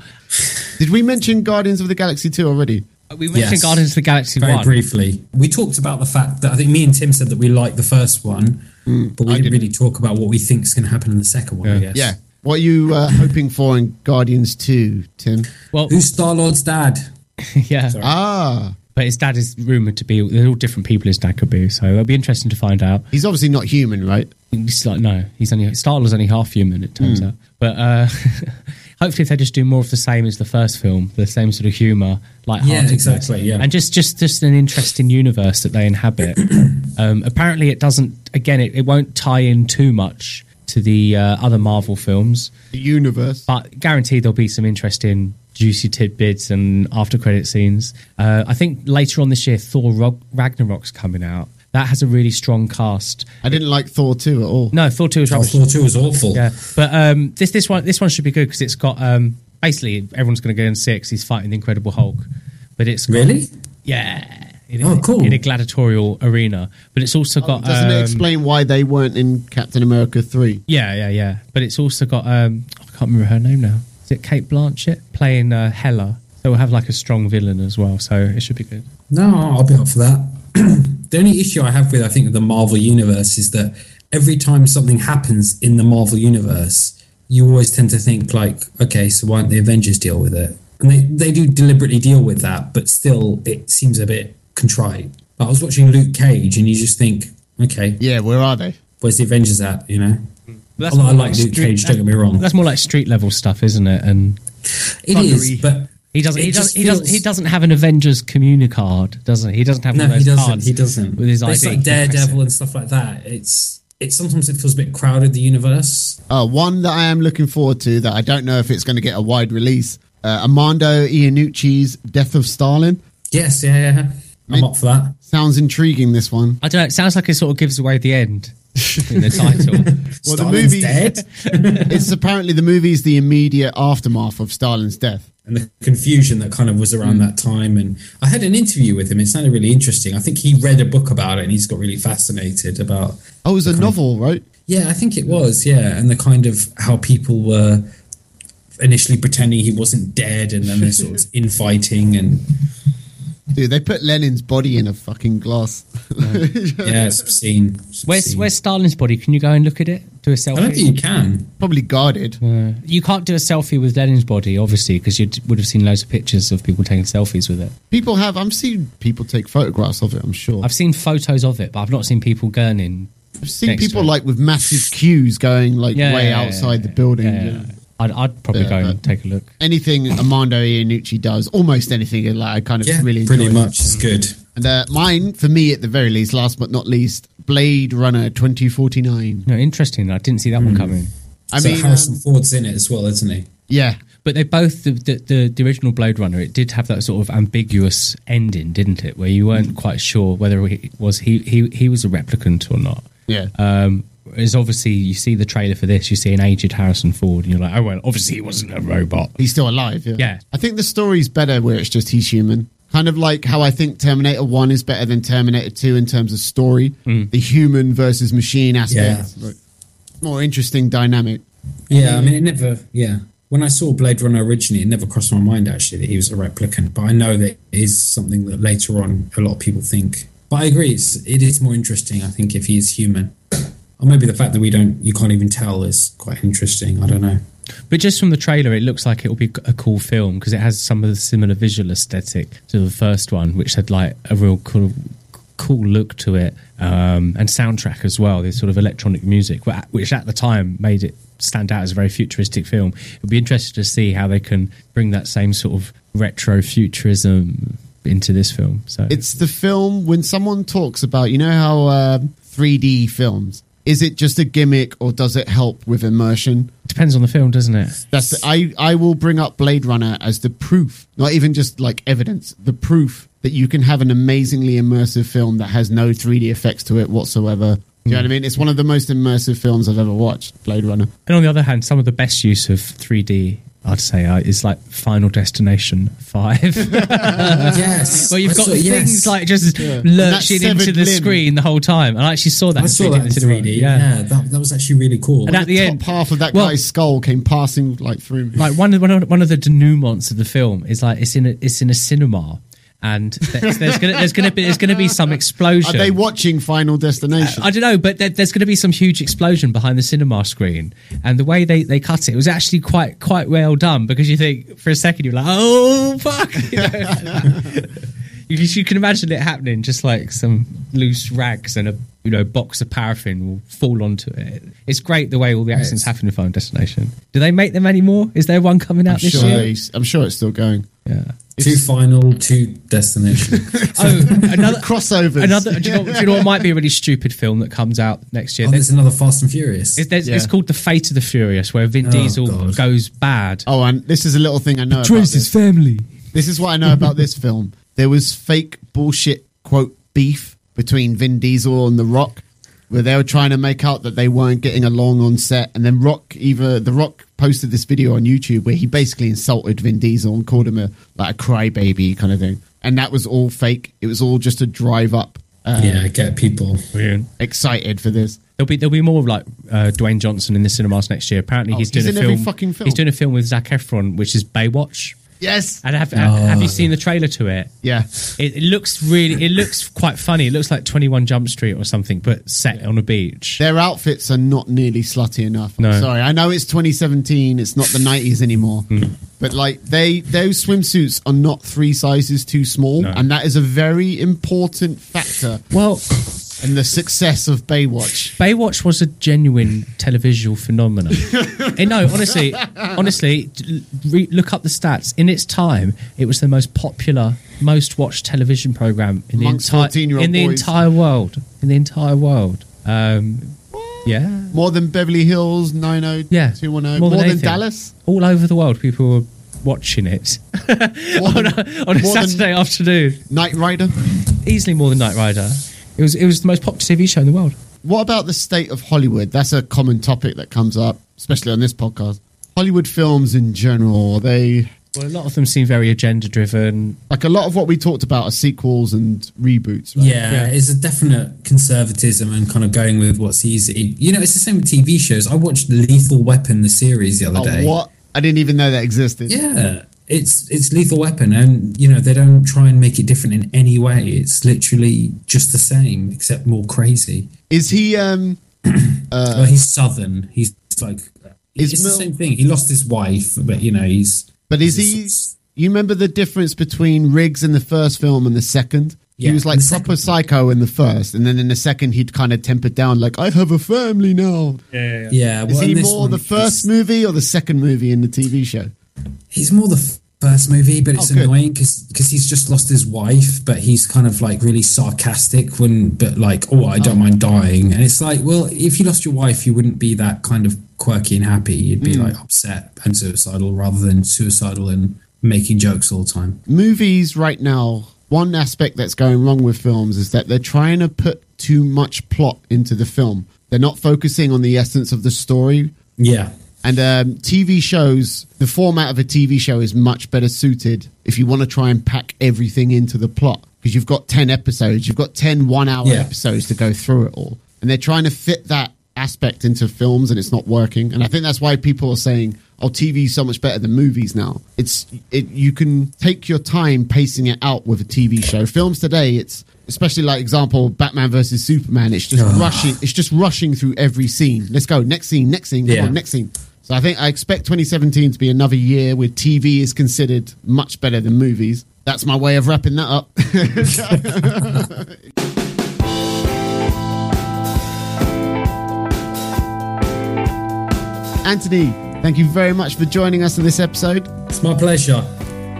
Did we mention Guardians of the Galaxy 2 already? Uh, we mentioned Yes. Guardians of the Galaxy very one. briefly. We talked about the fact that I think me and Tim said that we liked the first one, but we I didn't didn't. really talk about what we think is going to happen in the second one. I guess. Yeah. What are you uh, hoping for in Guardians 2, Tim? Well, Who's Star Lord's dad? yeah, Ah, but his dad is rumored to be. They're all different people. His dad could be. So it'll be interesting to find out. he's obviously not human, right? He's like no, he's only Star Lord's only half human. It turns Hmm. out, but uh, hopefully if they just do more of the same as the first film, the same sort of humour, like Yeah, exactly, yeah. and just just just an interesting universe that they inhabit. um, apparently, it doesn't. Again, it, it won't tie in too much to the uh, other Marvel films, The universe. but guaranteed there'll be some interesting. Juicy tidbits and after credit scenes. Uh, I think later on this year, Thor Ragnarok's coming out. That has a really strong cast. I didn't like Thor 2 at all. No, Thor two is Oh, rubbish. Thor 2 was awful. Yeah, but um, this this one this one should be good because it's got um, basically everyone's going to go and see it 'cause he's fighting the Incredible Hulk, but it's got, Really? yeah. In, Oh, cool. In a gladiatorial arena, but it's also got. Doesn't it um, explain why they weren't in Captain America 3? Yeah, yeah, yeah. But it's also got. Um, I can't remember her name now. Is it Cate Blanchett playing uh, Hela? So we'll have like a strong villain as well. So it should be good. No, I'll be up for that. the only issue I have with I think the Marvel universe is that every time something happens in the Marvel universe, you always tend to think like, okay, so why don't the Avengers deal with it? And they, they do deliberately deal with that, but still it seems a bit contrite. Like, I was watching Luke Cage and you just think, okay, Yeah, where are they? where's the Avengers at? You know? But Although I more like Luke Cage, don't get me wrong. That's more like street level stuff, isn't it? And It is, but he doesn't. He doesn't. just He doesn't. He doesn't have an Avengers communi-card, doesn't he? He doesn't have No, one he those doesn't. cards. He doesn't. with his But ID. it's like Daredevil and stuff like that. It's it sometimes it feels a bit crowded. The universe. Uh, one that I am looking forward to that I don't know if it's going to get a wide release. Uh, Armando Iannucci's Death of Stalin. Yes, yeah, yeah. I'm up for that. Sounds intriguing, this one. I don't know. It sounds like it sort of gives away the end in the title. Well, the movie- dead, it's apparently the movie's the immediate aftermath of Stalin's death. and the confusion that kind of was around hmm. that time. And I had an interview with him. It sounded really interesting. I think he read a book about it, and he's got really fascinated about. Oh, it was a novel, right? Yeah, I think it was. Yeah, and the kind of how people were initially pretending he wasn't dead, and then they're sort of infighting, and Dude, they put Lenin's body in a fucking glass. yeah, it's obscene. It's Where's obscene. Where's Stalin's body? Can you go and look at it? Do a I don't think you can. Probably guarded. You can't do a selfie with Lenin's body, obviously, because you would have seen loads of pictures of people taking selfies with it. People have. I've seen people take photographs of it. I'm sure. I've seen photos of it, but I've not seen people gurning. I've seen people like with massive queues going like Yeah, way yeah, yeah, outside yeah, the building. I'd, I'd probably Yeah, go and take a look. Anything Armando Iannucci does, almost anything, like I kind of Yeah, really enjoy. pretty much is good. And uh, mine, for me, at the very least, last but not least, Blade Runner 2049. No, interesting. I didn't see that one coming. I so mean, Harrison um, Ford's in it as well, isn't he? yeah, But they both the, the the the original Blade Runner. It did have that sort of ambiguous ending, didn't it? Where you weren't quite sure whether he was he he he was a replicant or not. yeah. Um, is obviously you see the trailer for this, you see an aged Harrison Ford, and you're like, oh well, obviously he wasn't a robot. He's still alive. Yeah. Yeah. I think the story's better where it's just he's human. Kind of like how I think Terminator 1 is better than Terminator 2 in terms of story. Mm. The human versus machine aspect. Yeah. Like, more interesting dynamic. Yeah, I mean, it never. Yeah, when I saw Blade Runner originally, it never crossed my mind actually that he was a replicant. But I know that is something that later on a lot of people think. But I agree, it's it is more interesting. I think if he is human, or maybe the fact that we don't, you can't even tell, is quite interesting. I don't know. But just from the trailer, it looks like it will be a cool film because it has some of the similar visual aesthetic to the first one, which had like a real cool, cool look to it, um, and soundtrack as well. This sort of electronic music, which at the time made it stand out as a very futuristic film. It'll be interesting to see how they can bring that same sort of retro futurism into this film. So It's the film when someone talks about, you know how uh, 3D films, is it just a gimmick or does it help with immersion? depends on the film, doesn't it? That's the, I I will bring up Blade Runner as the proof, not even just like evidence, the proof that you can have an amazingly immersive film that has no 3D effects to it whatsoever. Do you know what I mean? It's one of the most immersive films I've ever watched, Blade Runner. And on the other hand, some of the best use of 3D, I'd say, uh, is like Final Destination 5. yes, Where you've got saw- things yes. like just that lurching into the limb. screen the whole time. And I actually saw that. I in saw 3D that in the cinema. 3D. Yeah. Yeah, that, that was actually really cool. And at the top end, half of that well, guy's skull came passing like through. me. like one of one of, one of the denouements of the film is like it's in a, it's in a cinema, and there's, there's gonna there's gonna be there's gonna be some explosion. Are they watching Final Destination? Uh, I don't know, but there, there's going to be some huge explosion behind the cinema screen, and the way they, they cut it was actually quite quite well done because you think for a second you're like, oh fuck, you, know? you, you can imagine it happening, just like some loose rags and a you know box of paraffin will fall onto it. It's great the way all the accidents happen in Final Destination. Do they make them anymore? Is there one coming out I'm this sure, year? they- I'm sure it's still going. Yeah. Two final, two destination. Oh, another Crossovers. Another. Do you, know, do you know what might be a really stupid film that comes out next year? oh, there's another Fast and Furious. It's, Yeah. it's called The Fate of the Furious, where Vin Oh, Diesel God. goes bad. Oh, and this is a little thing I know about this. family. This is what I know about this film. There was fake bullshit quote beef between Vin Diesel and The Rock, where they were trying to make out that they weren't getting along on set, and then Rock either The Rock posted this video on YouTube where he basically insulted Vin Diesel and called him a like a crybaby kind of thing, and that was all fake. It was all just a drive up. Uh, yeah, get people. excited for this. There'll be there'll be more of like uh, Dwayne Johnson in the cinemas next year. Apparently, Oh, he's he's doing a in every film. fucking film. He's doing a film with Zac Efron, which is Baywatch. Yes. And have, have you seen the trailer to it? Yeah. It, it looks really. It looks quite funny. It looks like Twenty One Jump Street or something, but set on a beach. Their outfits are not nearly slutty enough. I'm sorry. I know it's 2017. It's not the 90s anymore. Hmm. But like they, those swimsuits are not three sizes too small, No. and that is a very important factor Well, in the success of Baywatch. Baywatch was a genuine televisual phenomenon. Eh, no, honestly, honestly, re- look up the stats. In its time, it was the most popular, most watched television program in the entire 14-year-old in the boys. entire world. In the entire world. Um, yeah, More than Beverly Hills, 90210, yeah, more, More than. Dallas. All over the world, people were watching it on than, a, on a Saturday afternoon. Knight Rider. Easily more than Knight Rider. It was it was the most popular TV show in the world. What about the state of Hollywood? That's a common topic that comes up, especially on this podcast. Hollywood films in general, are they Well, a lot of them seem very agenda driven. Like a lot of what we talked about are sequels and reboots. Right? Yeah, Yeah. it's a definite conservatism and kind of going with what's easy. You know, it's the same with TV shows. I watched Lethal Weapon, the series, the other Oh, day. what? I didn't even know that existed. Yeah, it's it's Lethal Weapon, and you know they don't try and make it different in any way. It's literally just the same, except more crazy. Is he? um well, he's southern. He's like Is it's the same thing. He lost his wife, but you know he's. But is he's- he? You remember the difference between Riggs in the first film and the second? he was like proper second- psycho in the first, and then in the second he'd kind of tempered down, like I have a family now. Yeah, yeah, Is well, he in this more one, the first movie or the second movie in the TV show? He's more the first movie, but it's Oh, annoying because he's just lost his wife, but he's kind of like really sarcastic when, but like, oh, I don't oh. mind dying, and it's like, well, if you lost your wife, you wouldn't be that kind of quirky and happy. You'd be mm. like upset and suicidal rather than suicidal and making jokes all the time. Movies right now, one aspect that's going wrong with films is that they're trying to put too much plot into the film. They're not focusing on the essence of the story. Yeah, And um, TV shows, the format of a TV show is much better suited if you want to try and pack everything into the plot. Because you've got 10 episodes, you've got 10 one hour Yeah. episodes to go through it all. And they're trying to fit that aspect into films and it's not working. And I think that's why people are saying, oh, TV is so much better than movies now. It's, it, you can take your time pacing it out with a TV show. Films today, it's, especially like example, Batman versus Superman, it's just rushing, it's just rushing through every scene. Let's go, next scene, next scene, Yeah. on, next scene. So I think I expect 2017 to be another year where TV is considered much better than movies. That's my way of wrapping that up. Anthony, thank you very much for joining us in this episode. it's my pleasure.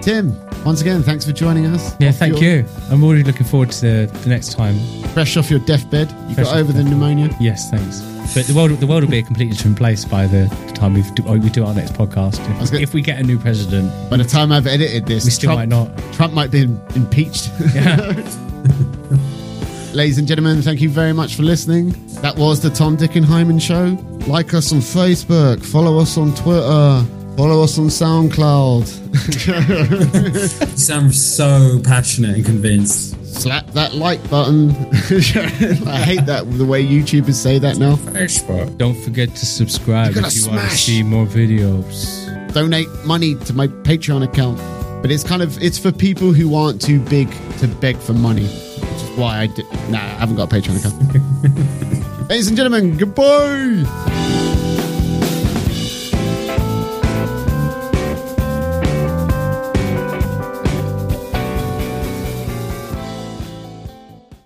Tim, once again, thanks for joining us. Yeah, Off thank your- you. I'm already looking forward to the, the next time. Fresh off your deathbed, you Fresh got over the pneumonia. Yes, thanks. But the world, the world will be a completely different place by the time we do, we do our next podcast. If, gonna- if we get a new president, By the time I've edited this, we still Trump, might not. Trump might be impeached. Yeah. Ladies and gentlemen, thank you very much for listening. That was the Tom Dick and Hyman Show. Like us on Facebook, follow us on Twitter, follow us on SoundCloud. You sound so passionate and convinced. Slap that like button. I hate that the way YouTubers say that now. Don't forget to subscribe if you want to smash. see more videos. Donate money to my Patreon account, but it's kind of it's for people who aren't too big to beg for money, why I did. Nah, I haven't got a Patreon account. Ladies and gentlemen, goodbye.